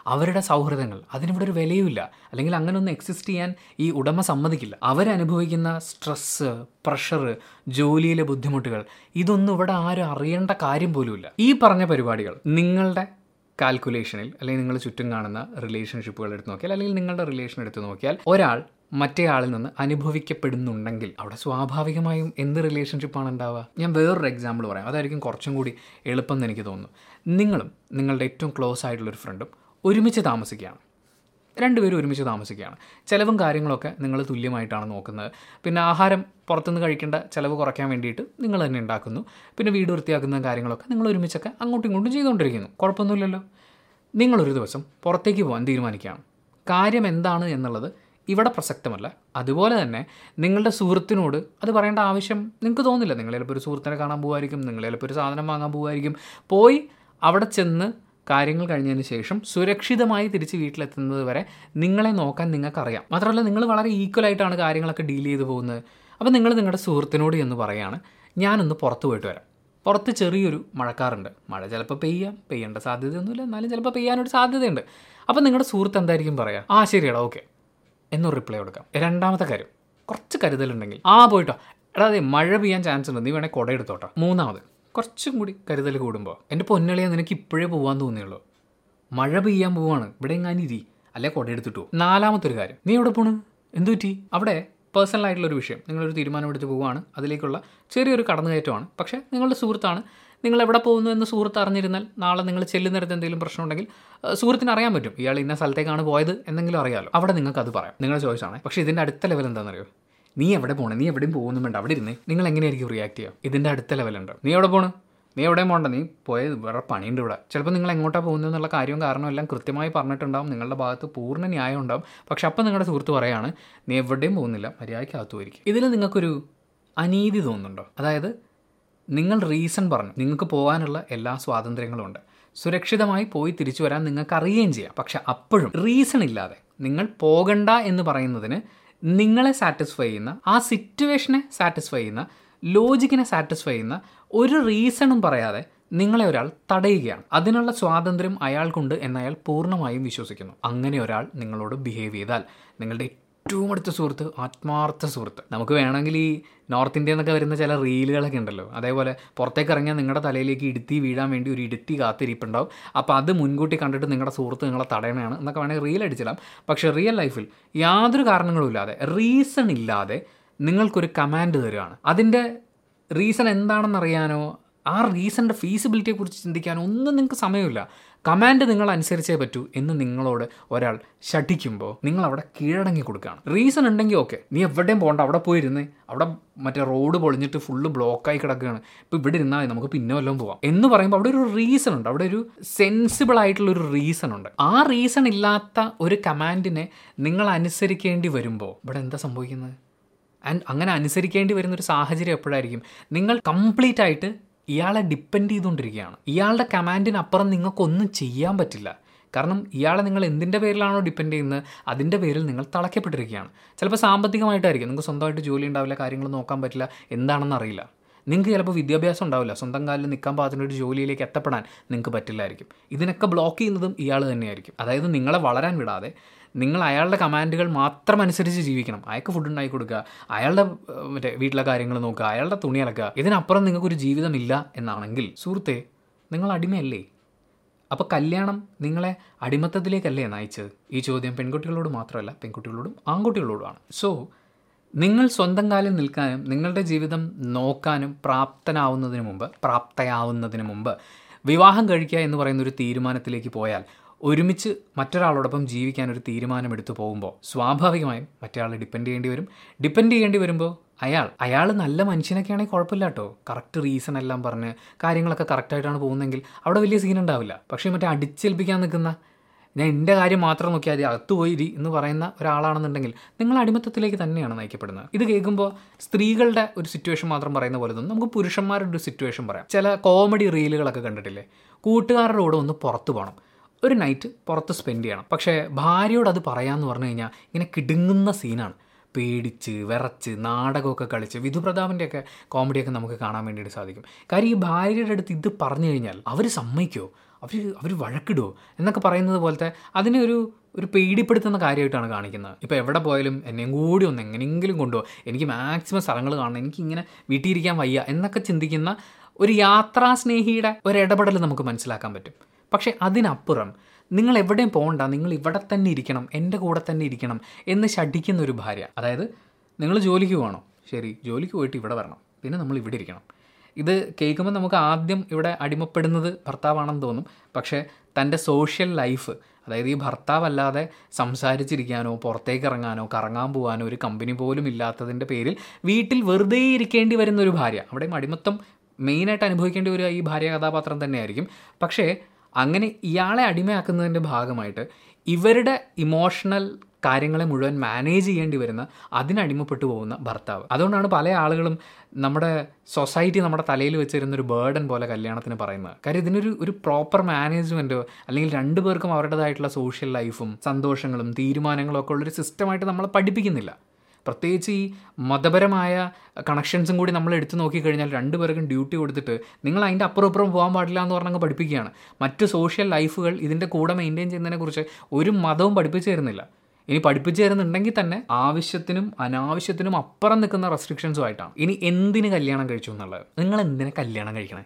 അവരുടെ സൗഹൃദങ്ങൾ അതിനിവിടെ ഒരു വിലയുമില്ല അല്ലെങ്കിൽ അങ്ങനെ ഒന്നും എക്സിസ്റ്റ് ചെയ്യാൻ ഈ ഉടമ സമ്മതിക്കില്ല. അവരനുഭവിക്കുന്ന സ്ട്രെസ്സ് പ്രഷർ ജോലിയിലെ ബുദ്ധിമുട്ടുകൾ ഇതൊന്നും ഇവിടെ ആരും അറിയേണ്ട കാര്യം പോലുമില്ല. ഈ പറഞ്ഞ പരിപാടികൾ നിങ്ങളുടെ കാൽക്കുലേഷനിൽ അല്ലെങ്കിൽ നിങ്ങൾ ചുറ്റും കാണുന്ന റിലേഷൻഷിപ്പുകൾ എടുത്ത് നോക്കിയാൽ അല്ലെങ്കിൽ നിങ്ങളുടെ റിലേഷൻ എടുത്ത് നോക്കിയാൽ ഒരാൾ മറ്റേയാളിൽ നിന്ന് അനുഭവിക്കപ്പെടുന്നുണ്ടെങ്കിൽ അവിടെ സ്വാഭാവികമായും എന്ത് റിലേഷൻഷിപ്പാണ് ഉണ്ടാവുക? ഞാൻ വേറൊരു എക്സാമ്പിൾ പറയാം. അതായിരിക്കും കുറച്ചും കൂടി എളുപ്പം എന്ന് എനിക്ക് തോന്നുന്നു. നിങ്ങളും നിങ്ങളുടെ ഏറ്റവും ക്ലോസ് ആയിട്ടുള്ളൊരു ഫ്രണ്ടും ഒരുമിച്ച് താമസിക്കുകയാണ്. രണ്ടുപേരും ഒരുമിച്ച് താമസിക്കുകയാണ്. ചിലവും കാര്യങ്ങളൊക്കെ നിങ്ങൾ തുല്യമായിട്ടാണ് നോക്കുന്നത്. പിന്നെ ആഹാരം പുറത്തുനിന്ന് കഴിക്കേണ്ട ചിലവ് കുറയ്ക്കാൻ വേണ്ടിയിട്ട് നിങ്ങൾ തന്നെ ഉണ്ടാക്കുന്നു. പിന്നെ വീട് വൃത്തിയാക്കുന്ന കാര്യങ്ങളൊക്കെ നിങ്ങൾ ഒരുമിച്ചൊക്കെ അങ്ങോട്ടും ഇങ്ങോട്ടും ചെയ്തുകൊണ്ടിരിക്കുന്നു. കുഴപ്പമൊന്നുമില്ലല്ലോ. നിങ്ങളൊരു ദിവസം പുറത്തേക്ക് പോകാൻ തീരുമാനിക്കുകയാണ്. കാര്യം എന്താണ് എന്നുള്ളത് ഇവിടെ പ്രസക്തമല്ല. അതുപോലെ തന്നെ നിങ്ങളുടെ സുഹൃത്തിനോട് അത് പറയേണ്ട ആവശ്യം നിങ്ങൾക്ക് തോന്നില്ല. നിങ്ങൾ ചിലപ്പോൾ ഒരു സുഹൃത്തിനെ കാണാൻ പോകുമായിരിക്കും നിങ്ങൾ ചിലപ്പോൾ ഒരു സാധനം വാങ്ങാൻ പോകുമായിരിക്കും പോയി അവിടെ ചെന്ന് കാര്യങ്ങൾ കഴിഞ്ഞതിന് ശേഷം സുരക്ഷിതമായി തിരിച്ച് വീട്ടിലെത്തുന്നത് വരെ നിങ്ങളെ നോക്കാൻ നിങ്ങൾക്കറിയാം. മാത്രമല്ല നിങ്ങൾ വളരെ ഈക്വൽ ആയിട്ടാണ് കാര്യങ്ങളൊക്കെ ഡീൽ ചെയ്തു പോകുന്നത്. അപ്പോൾ നിങ്ങൾ നിങ്ങളുടെ സുഹൃത്തിനോട് എന്ന് പറയാണ് ഞാനൊന്ന് പുറത്ത് പോയിട്ട് വരാം. പുറത്ത് ചെറിയൊരു മഴക്കാറുണ്ട്. മഴ ചിലപ്പോൾ പെയ്യാം പെയ്യേണ്ട സാധ്യതയൊന്നുമില്ല. എന്നാലും ചിലപ്പോൾ പെയ്യാനൊരു സാധ്യതയുണ്ട്. അപ്പോൾ നിങ്ങളുടെ സുഹൃത്ത് എന്തായിരിക്കും പറയുക ആ ശരിയടാ ഓക്കെ. എന്നൊരു റിപ്ലൈ കൊടുക്കാം. രണ്ടാമത്തെ കാര്യം കുറച്ച് കരുതലുണ്ടെങ്കിൽ. ആ പോയിട്ടോ. എടാ അതെ മഴ പെയ്യാൻ ചാൻസ് ഉണ്ട്. നീ വേണേൽ കുട എടുത്തോട്ടോ മൂന്നാമത് കുറച്ചും കൂടി കരുതൽ കൂടുമ്പോൾ എന്റെ പൊന്നളിയെ നിനക്ക് ഇപ്പോഴേ പോകാൻ തോന്നിയുള്ളൂ. മഴ പെയ്യാൻ പോവാണ്. ഇവിടെ എങ്ങാനും ഇരി. അല്ലെ കുട എടുത്തിട്ടു. പോകും നാലാമത്തൊരു കാര്യം. നീ എവിടെ പോണ്? എന്തു പറ്റി? അവിടെ പേഴ്സണൽ ആയിട്ടുള്ളൊരു വിഷയം. നിങ്ങളൊരു തീരുമാനം എടുത്ത് പോവുകയാണ് അതിലേക്കുള്ള ചെറിയൊരു കടന്നുകയറ്റമാണ്. പക്ഷേ നിങ്ങളുടെ സുഹൃത്താണ്. നിങ്ങൾ എവിടെ പോകുന്നു എന്ന് സുഹൃത്ത് അറിഞ്ഞിരുന്നാൽ നാളെ നിങ്ങൾ ചെല്ലുന്നിടത്ത് എന്തെങ്കിലും പ്രശ്നമുണ്ടെങ്കിൽ സുഹൃത്തിന് അറിയാൻ പറ്റും. ഇയാൾ ഇന്ന സ്ഥലത്തേക്കാണ് പോയത് എന്തെങ്കിലും അറിയാമല്ലോ അവിടെ നിങ്ങൾക്ക് അത് പറയാം. നിങ്ങളുടെ ചോയ്സാണ് പക്ഷേ ഇതിന്റെ അടുത്ത ലെവൽ എന്താണെന്നറിയോ? നീ എവിടെ പോണേ? നീ എവിടെയും പോകുന്നുണ്ട് അവിടെ ഇരുന്ന് നിങ്ങൾ എങ്ങനെയായിരിക്കും റിയാക്ട് ചെയ്യുക? ഇതിന്റെ അടുത്ത ലെവലുണ്ട് നീ എവിടെ പോണ്? നീ എവിടെയും പോകണ്ട നീ പോയത് വേറെ പണിയുണ്ട് ഇവിടെ. ചിലപ്പോൾ നിങ്ങൾ എങ്ങോട്ടാ പോകുന്നത് എന്നുള്ള കാര്യവും കാരണം എല്ലാം കൃത്യമായി പറഞ്ഞിട്ടുണ്ടാവും. നിങ്ങളുടെ ഭാഗത്ത് പൂർണ ന്യായം ഉണ്ടാവും. പക്ഷെ അപ്പം നിങ്ങളുടെ സുഹൃത്ത് പറയാണ് നീ എവിടെയും പോകുന്നില്ല. മര്യാദയ്ക്ക് അകത്തുമായിരിക്കും. ഇതിൽ നിങ്ങൾക്കൊരു അനീതി തോന്നുന്നുണ്ടോ? അതായത് നിങ്ങൾ റീസൺ പറഞ്ഞു. നിങ്ങൾക്ക് പോകാനുള്ള എല്ലാ സ്വാതന്ത്ര്യങ്ങളും ഉണ്ട്. സുരക്ഷിതമായി പോയി തിരിച്ചു വരാൻ നിങ്ങൾക്ക് അറിയുകയും ചെയ്യാം. പക്ഷെ അപ്പോഴും റീസൺ ഇല്ലാതെ നിങ്ങൾ പോകണ്ട എന്ന് പറയുന്നതിന് നിങ്ങളെ സാറ്റിസ്ഫൈ ചെയ്യുന്ന ആ സിറ്റുവേഷനെ സാറ്റിസ്ഫൈ ചെയ്യുന്ന ലോജിക്കിനെ സാറ്റിസ്ഫൈ ചെയ്യുന്ന ഒരു റീസണും പറയാതെ നിങ്ങളെ ഒരാൾ തടയുകയാണ്. അതിനുള്ള സ്വാതന്ത്ര്യം അയാൾക്കുണ്ട് എന്ന് അയാൾ പൂർണമായും വിശ്വസിക്കുന്നു. അങ്ങനെ ഒരാൾ നിങ്ങളോട് ബിഹേവ് ചെയ്താൽ നിങ്ങളുടെ ഏറ്റവും അടുത്ത സുഹൃത്ത് ആത്മാർത്ഥ സുഹൃത്ത്. നമുക്ക് വേണമെങ്കിൽ ഈ നോർത്ത് ഇന്ത്യയിൽ നിന്നൊക്കെ വരുന്ന ചില റീലുകളൊക്കെ ഉണ്ടല്ലോ. അതേപോലെ പുറത്തേക്ക് ഇറങ്ങിയാൽ നിങ്ങളുടെ തലയിലേക്ക് ഇടുത്തി വീഴാൻ വേണ്ടി ഒരു ഇടുത്തി കാത്തിരിപ്പുണ്ടാവും. അപ്പോൾ അത് മുൻകൂട്ടി കണ്ടിട്ട് നിങ്ങളുടെ സുഹൃത്ത് നിങ്ങളെ തടയണയാണ് എന്നൊക്കെ വേണമെങ്കിൽ റീൽ അടിച്ചിടാം. പക്ഷേ റിയൽ ലൈഫിൽ യാതൊരു കാരണങ്ങളും ഇല്ലാതെ റീസൺ ഇല്ലാതെ നിങ്ങൾക്കൊരു കമാൻഡ് തരുവാണ്. അതിന്റെ റീസൺ എന്താണെന്നറിയാനോ ആ റീസണിന്റെ ഫീസിബിലിറ്റിയെക്കുറിച്ച് ചിന്തിക്കാനോ ഒന്നും നിങ്ങൾക്ക് സമയമില്ല. കമാൻഡ് നിങ്ങൾ അനുസരിച്ചേ പറ്റൂ എന്ന് നിങ്ങളോട് ഒരാൾ ശഠിക്കുമ്പോൾ നിങ്ങൾ അവിടെ കീഴടങ്ങി കൊടുക്കുകയാണ് റീസൺ ഉണ്ടെങ്കിൽ ഓക്കെ നീ എവിടെയും പോകണ്ട അവിടെ പോയിരുന്നേ. അവിടെ മറ്റേ റോഡ് പൊളിഞ്ഞിട്ട് ഫുള്ള് ബ്ലോക്കായി കിടക്കുകയാണ് ഇപ്പോൾ ഇവിടെ ഇരുന്നാൽ നമുക്ക് പിന്നെ വല്ലതും പോവാം. എന്ന് പറയുമ്പോൾ അവിടെ ഒരു റീസൺ ഉണ്ട്. അവിടെ ഒരു സെൻസിബിൾ ആയിട്ടുള്ള ഒരു റീസൺ ഉണ്ട്. ആ റീസൺ ഇല്ലാത്ത ഒരു കമാൻഡിനെ നിങ്ങൾ അനുസരിക്കേണ്ടി വരുമ്പോൾ ഇവിടെ എന്താ സംഭവിക്കുന്നത്? ആൻഡ് അങ്ങനെ അനുസരിക്കേണ്ടി വരുന്ന ഒരു സാഹചര്യം എപ്പോഴായിരിക്കും? നിങ്ങൾ കംപ്ലീറ്റ് ആയിട്ട് ഇയാളെ ഡിപ്പെൻഡ് ചെയ്തുകൊണ്ടിരിക്കുകയാണ്. ഇയാളുടെ കമാൻഡിനപ്പുറം നിങ്ങൾക്കൊന്നും ചെയ്യാൻ പറ്റില്ല. കാരണം ഇയാളെ നിങ്ങൾ എന്തിന്റെ പേരിലാണോ ഡിപ്പെൻഡ് ചെയ്യുന്നത് അതിന്റെ പേരിൽ നിങ്ങൾ തളയ്ക്കപ്പെട്ടിരിക്കുകയാണ്. ചിലപ്പോൾ സാമ്പത്തികമായിട്ടായിരിക്കും. നിങ്ങൾക്ക് സ്വന്തമായിട്ട് ജോലി ഉണ്ടാവില്ല കാര്യങ്ങൾ നോക്കാൻ പറ്റില്ല എന്താണെന്ന് അറിയില്ല. നിങ്ങൾക്ക് ചിലപ്പോൾ വിദ്യാഭ്യാസം ഉണ്ടാവില്ല. സ്വന്തം കാലിൽ നിൽക്കാൻ പാകത്തിന് ഒരു ജോലിയിലേക്ക് എത്തപ്പെടാൻ നിങ്ങൾക്ക് പറ്റില്ലായിരിക്കും. ഇതിനൊക്കെ ബ്ലോക്ക് ചെയ്യുന്നതും ഇയാൾ തന്നെയായിരിക്കും. അതായത് നിങ്ങളെ വളരാൻ വിടാതെ നിങ്ങൾ അയാളുടെ കമാൻഡുകൾ മാത്രം അനുസരിച്ച് ജീവിക്കണം. അയാൾക്ക് ഫുഡ് ഉണ്ടാക്കി കൊടുക്കുക അയാളുടെ മറ്റേ വീട്ടിലെ കാര്യങ്ങൾ നോക്കുക അയാളുടെ തുണി അലക്കുക ഇതിനപ്പുറം നിങ്ങൾക്കൊരു ജീവിതമില്ല എന്നാണെങ്കിൽ സുഹൃത്തെ നിങ്ങൾ അടിമയല്ലേ? അപ്പോൾ കല്യാണം നിങ്ങളെ അടിമത്തത്തിലേക്കല്ലേ നയിച്ചത്? ഈ ചോദ്യം പെൺകുട്ടികളോട് മാത്രമല്ല പെൺകുട്ടികളോടും ആൺകുട്ടികളോടുമാണ് സോ നിങ്ങൾ സ്വന്തം കാലിൽ നിൽക്കാനും നിങ്ങളുടെ ജീവിതം നോക്കാനും പ്രാപ്തനാവുന്നതിന് മുമ്പ് പ്രാപ്തയാവുന്നതിന് മുമ്പ് വിവാഹം കഴിക്കുക എന്ന് പറയുന്ന ഒരു തീരുമാനത്തിലേക്ക് പോയാൽ ഒരുമിച്ച് മറ്റൊരാളോടൊപ്പം ജീവിക്കാൻ ഒരു തീരുമാനമെടുത്തു പോകുമ്പോൾ സ്വാഭാവികമായും മറ്റൊരാളെ ഡിപ്പെൻഡ് ചെയ്യേണ്ടി വരും. ഡിപ്പെൻഡ് ചെയ്യേണ്ടി വരുമ്പോൾ അയാൾ അയാൾ നല്ല മനുഷ്യനൊക്കെ ആണെങ്കിൽ കുഴപ്പമില്ല കേട്ടോ കറക്റ്റ് റീസൺ എല്ലാം പറഞ്ഞ് കാര്യങ്ങളൊക്കെ കറക്റ്റായിട്ടാണ് പോകുന്നതെങ്കിൽ അവിടെ വലിയ സീൻ ഉണ്ടാവില്ല. പക്ഷേ മറ്റേ അടിച്ചേൽപ്പിക്കാൻ നിൽക്കുന്ന ഞാൻ എന്റെ കാര്യം മാത്രം നോക്കിയാൽ മതി അകത്ത് പോയിരി എന്ന് പറയുന്ന ഒരാളാണെന്നുണ്ടെങ്കിൽ നിങ്ങൾ അടിമത്തത്തിലേക്ക് തന്നെയാണ് നയിക്കപ്പെടുന്നത്. ഇത് കേൾക്കുമ്പോൾ സ്ത്രീകളുടെ ഒരു സിറ്റുവേഷൻ മാത്രം പറയുന്ന പോലെ തോന്നും. നമുക്ക് പുരുഷന്മാരുടെ ഒരു സിറ്റുവേഷൻ പറയാം. ചില കോമഡി റീലുകളൊക്കെ കണ്ടിട്ടില്ലേ? കൂട്ടുകാരുടെ കൂടെ ഒന്ന് പുറത്ത് പോകണം. ഒരു നൈറ്റ് പുറത്ത് സ്പെൻഡ് ചെയ്യണം. പക്ഷേ ഭാര്യയോട് അത് പറയാമെന്ന് പറഞ്ഞു കഴിഞ്ഞാൽ ഇങ്ങനെ കിടുങ്ങുന്ന സീനാണ് പേടിച്ച് വിറച്ച് നാടകമൊക്കെ കളിച്ച് വിധുപ്രതാപിന്റെയൊക്കെ കോമഡിയൊക്കെ നമുക്ക് കാണാൻ വേണ്ടിയിട്ട് സാധിക്കും. കാര്യം ഈ ഭാര്യയുടെ അടുത്ത് ഇത് പറഞ്ഞു കഴിഞ്ഞാൽ അവർ സമ്മതിക്കുമോ അവർ അവർ വഴക്കിടുമോ എന്നൊക്കെ പറയുന്നത് പോലത്തെ അതിനെ ഒരു ഒരു പേടിപ്പെടുത്തുന്ന കാര്യമായിട്ടാണ് കാണിക്കുന്നത്. ഇപ്പോൾ എവിടെ പോയാലും എന്നെയും കൂടി ഒന്ന് എങ്ങനെയെങ്കിലും കൊണ്ടുപോകും എനിക്ക് മാക്സിമം സ്ഥലങ്ങൾ കാണണം. എനിക്കിങ്ങനെ വീട്ടിലിരിക്കാൻ വയ്യ എന്നൊക്കെ ചിന്തിക്കുന്ന ഒരു യാത്രാസ്നേഹിയുടെ ഒരു ഇടപെടൽ നമുക്ക് മനസ്സിലാക്കാൻ പറ്റും. പക്ഷേ അതിനപ്പുറം നിങ്ങൾ എവിടെയും പോകണ്ട നിങ്ങൾ ഇവിടെ തന്നെ ഇരിക്കണം എന്റെ കൂടെ തന്നെ ഇരിക്കണം എന്ന് ശഠിക്കുന്ന ഒരു ഭാര്യ. അതായത് നിങ്ങൾ ജോലിക്ക് പോകണം? ശരി ജോലിക്ക് പോയിട്ട് ഇവിടെ വരണം. പിന്നെ നമ്മൾ ഇവിടെ ഇരിക്കണം. ഇത് കേൾക്കുമ്പോൾ നമുക്ക് ആദ്യം ഇവിടെ അടിമപ്പെടുന്നത് ഭർത്താവാണെന്ന് തോന്നും. പക്ഷേ തന്റെ സോഷ്യൽ ലൈഫ് അതായത് ഈ ഭർത്താവല്ലാതെ സംസാരിച്ചിരിക്കാനോ പുറത്തേക്ക് ഇറങ്ങാനോ കറങ്ങാൻ പോകാനോ ഒരു കമ്പനി പോലും ഇല്ലാത്തതിന്റെ പേരിൽ വീട്ടിൽ വെറുതെ ഇരിക്കേണ്ടി വരുന്ന ഒരു ഭാര്യ. അവിടെയും അടിമത്തം മെയിനായിട്ട് അനുഭവിക്കേണ്ടി വരിക ഈ ഭാര്യ കഥാപാത്രം തന്നെയായിരിക്കും. പക്ഷേ അങ്ങനെ ഇയാളെ അടിമയാക്കുന്നതിന്റെ ഭാഗമായിട്ട് ഇവരുടെ ഇമോഷണൽ കാര്യങ്ങളെ മുഴുവൻ മാനേജ് ചെയ്യേണ്ടി വരുന്ന അതിനടിമപ്പെട്ടു പോകുന്ന ഭർത്താവ്. അതുകൊണ്ടാണ് പല ആളുകളും നമ്മുടെ സൊസൈറ്റി നമ്മുടെ തലയിൽ വെച്ചിരുന്ന ഒരു ബേർഡൻ പോലെ കല്യാണത്തിന് പറയുന്നത്. കാര്യം ഇതിനൊരു ഒരു പ്രോപ്പർ മാനേജ്മെന്റോ അല്ലെങ്കിൽ രണ്ടു പേർക്കും അവരുടേതായിട്ടുള്ള സോഷ്യൽ ലൈഫും സന്തോഷങ്ങളും തീരുമാനങ്ങളും ഒക്കെ ഉള്ളൊരു സിസ്റ്റമായിട്ട് നമ്മളെ പഠിപ്പിക്കുന്നില്ല. പ്രത്യേകിച്ച് ഈ മതപരമായ കണക്ഷൻസും കൂടി നമ്മൾ എടുത്തു നോക്കിക്കഴിഞ്ഞാൽ രണ്ടുപേർക്കും ഡ്യൂട്ടി കൊടുത്തിട്ട് നിങ്ങൾ അതിന്റെ അപ്പുറം ഇപ്പുറം പോകാൻ പാടില്ല എന്ന് പറഞ്ഞങ്ങ് പഠിപ്പിക്കുകയാണ്. മറ്റ് സോഷ്യൽ ലൈഫുകൾ ഇതിന്റെ കൂടെ മെയിന്റെയിൻ ചെയ്യുന്നതിനെക്കുറിച്ച് ഒരു മതവും പഠിപ്പിച്ചു തരുന്നില്ല. ഇനി പഠിപ്പിച്ചു തരുന്നുണ്ടെങ്കിൽ തന്നെ ആവശ്യത്തിനും അനാവശ്യത്തിനും അപ്പുറം നിൽക്കുന്ന റെസ്ട്രിക്ഷൻസും ആയിട്ടാണ് ഇനി എന്തിന് കല്യാണം കഴിച്ചു എന്നുള്ളത്? നിങ്ങൾ എന്തിനെ കല്യാണം കഴിക്കണേ?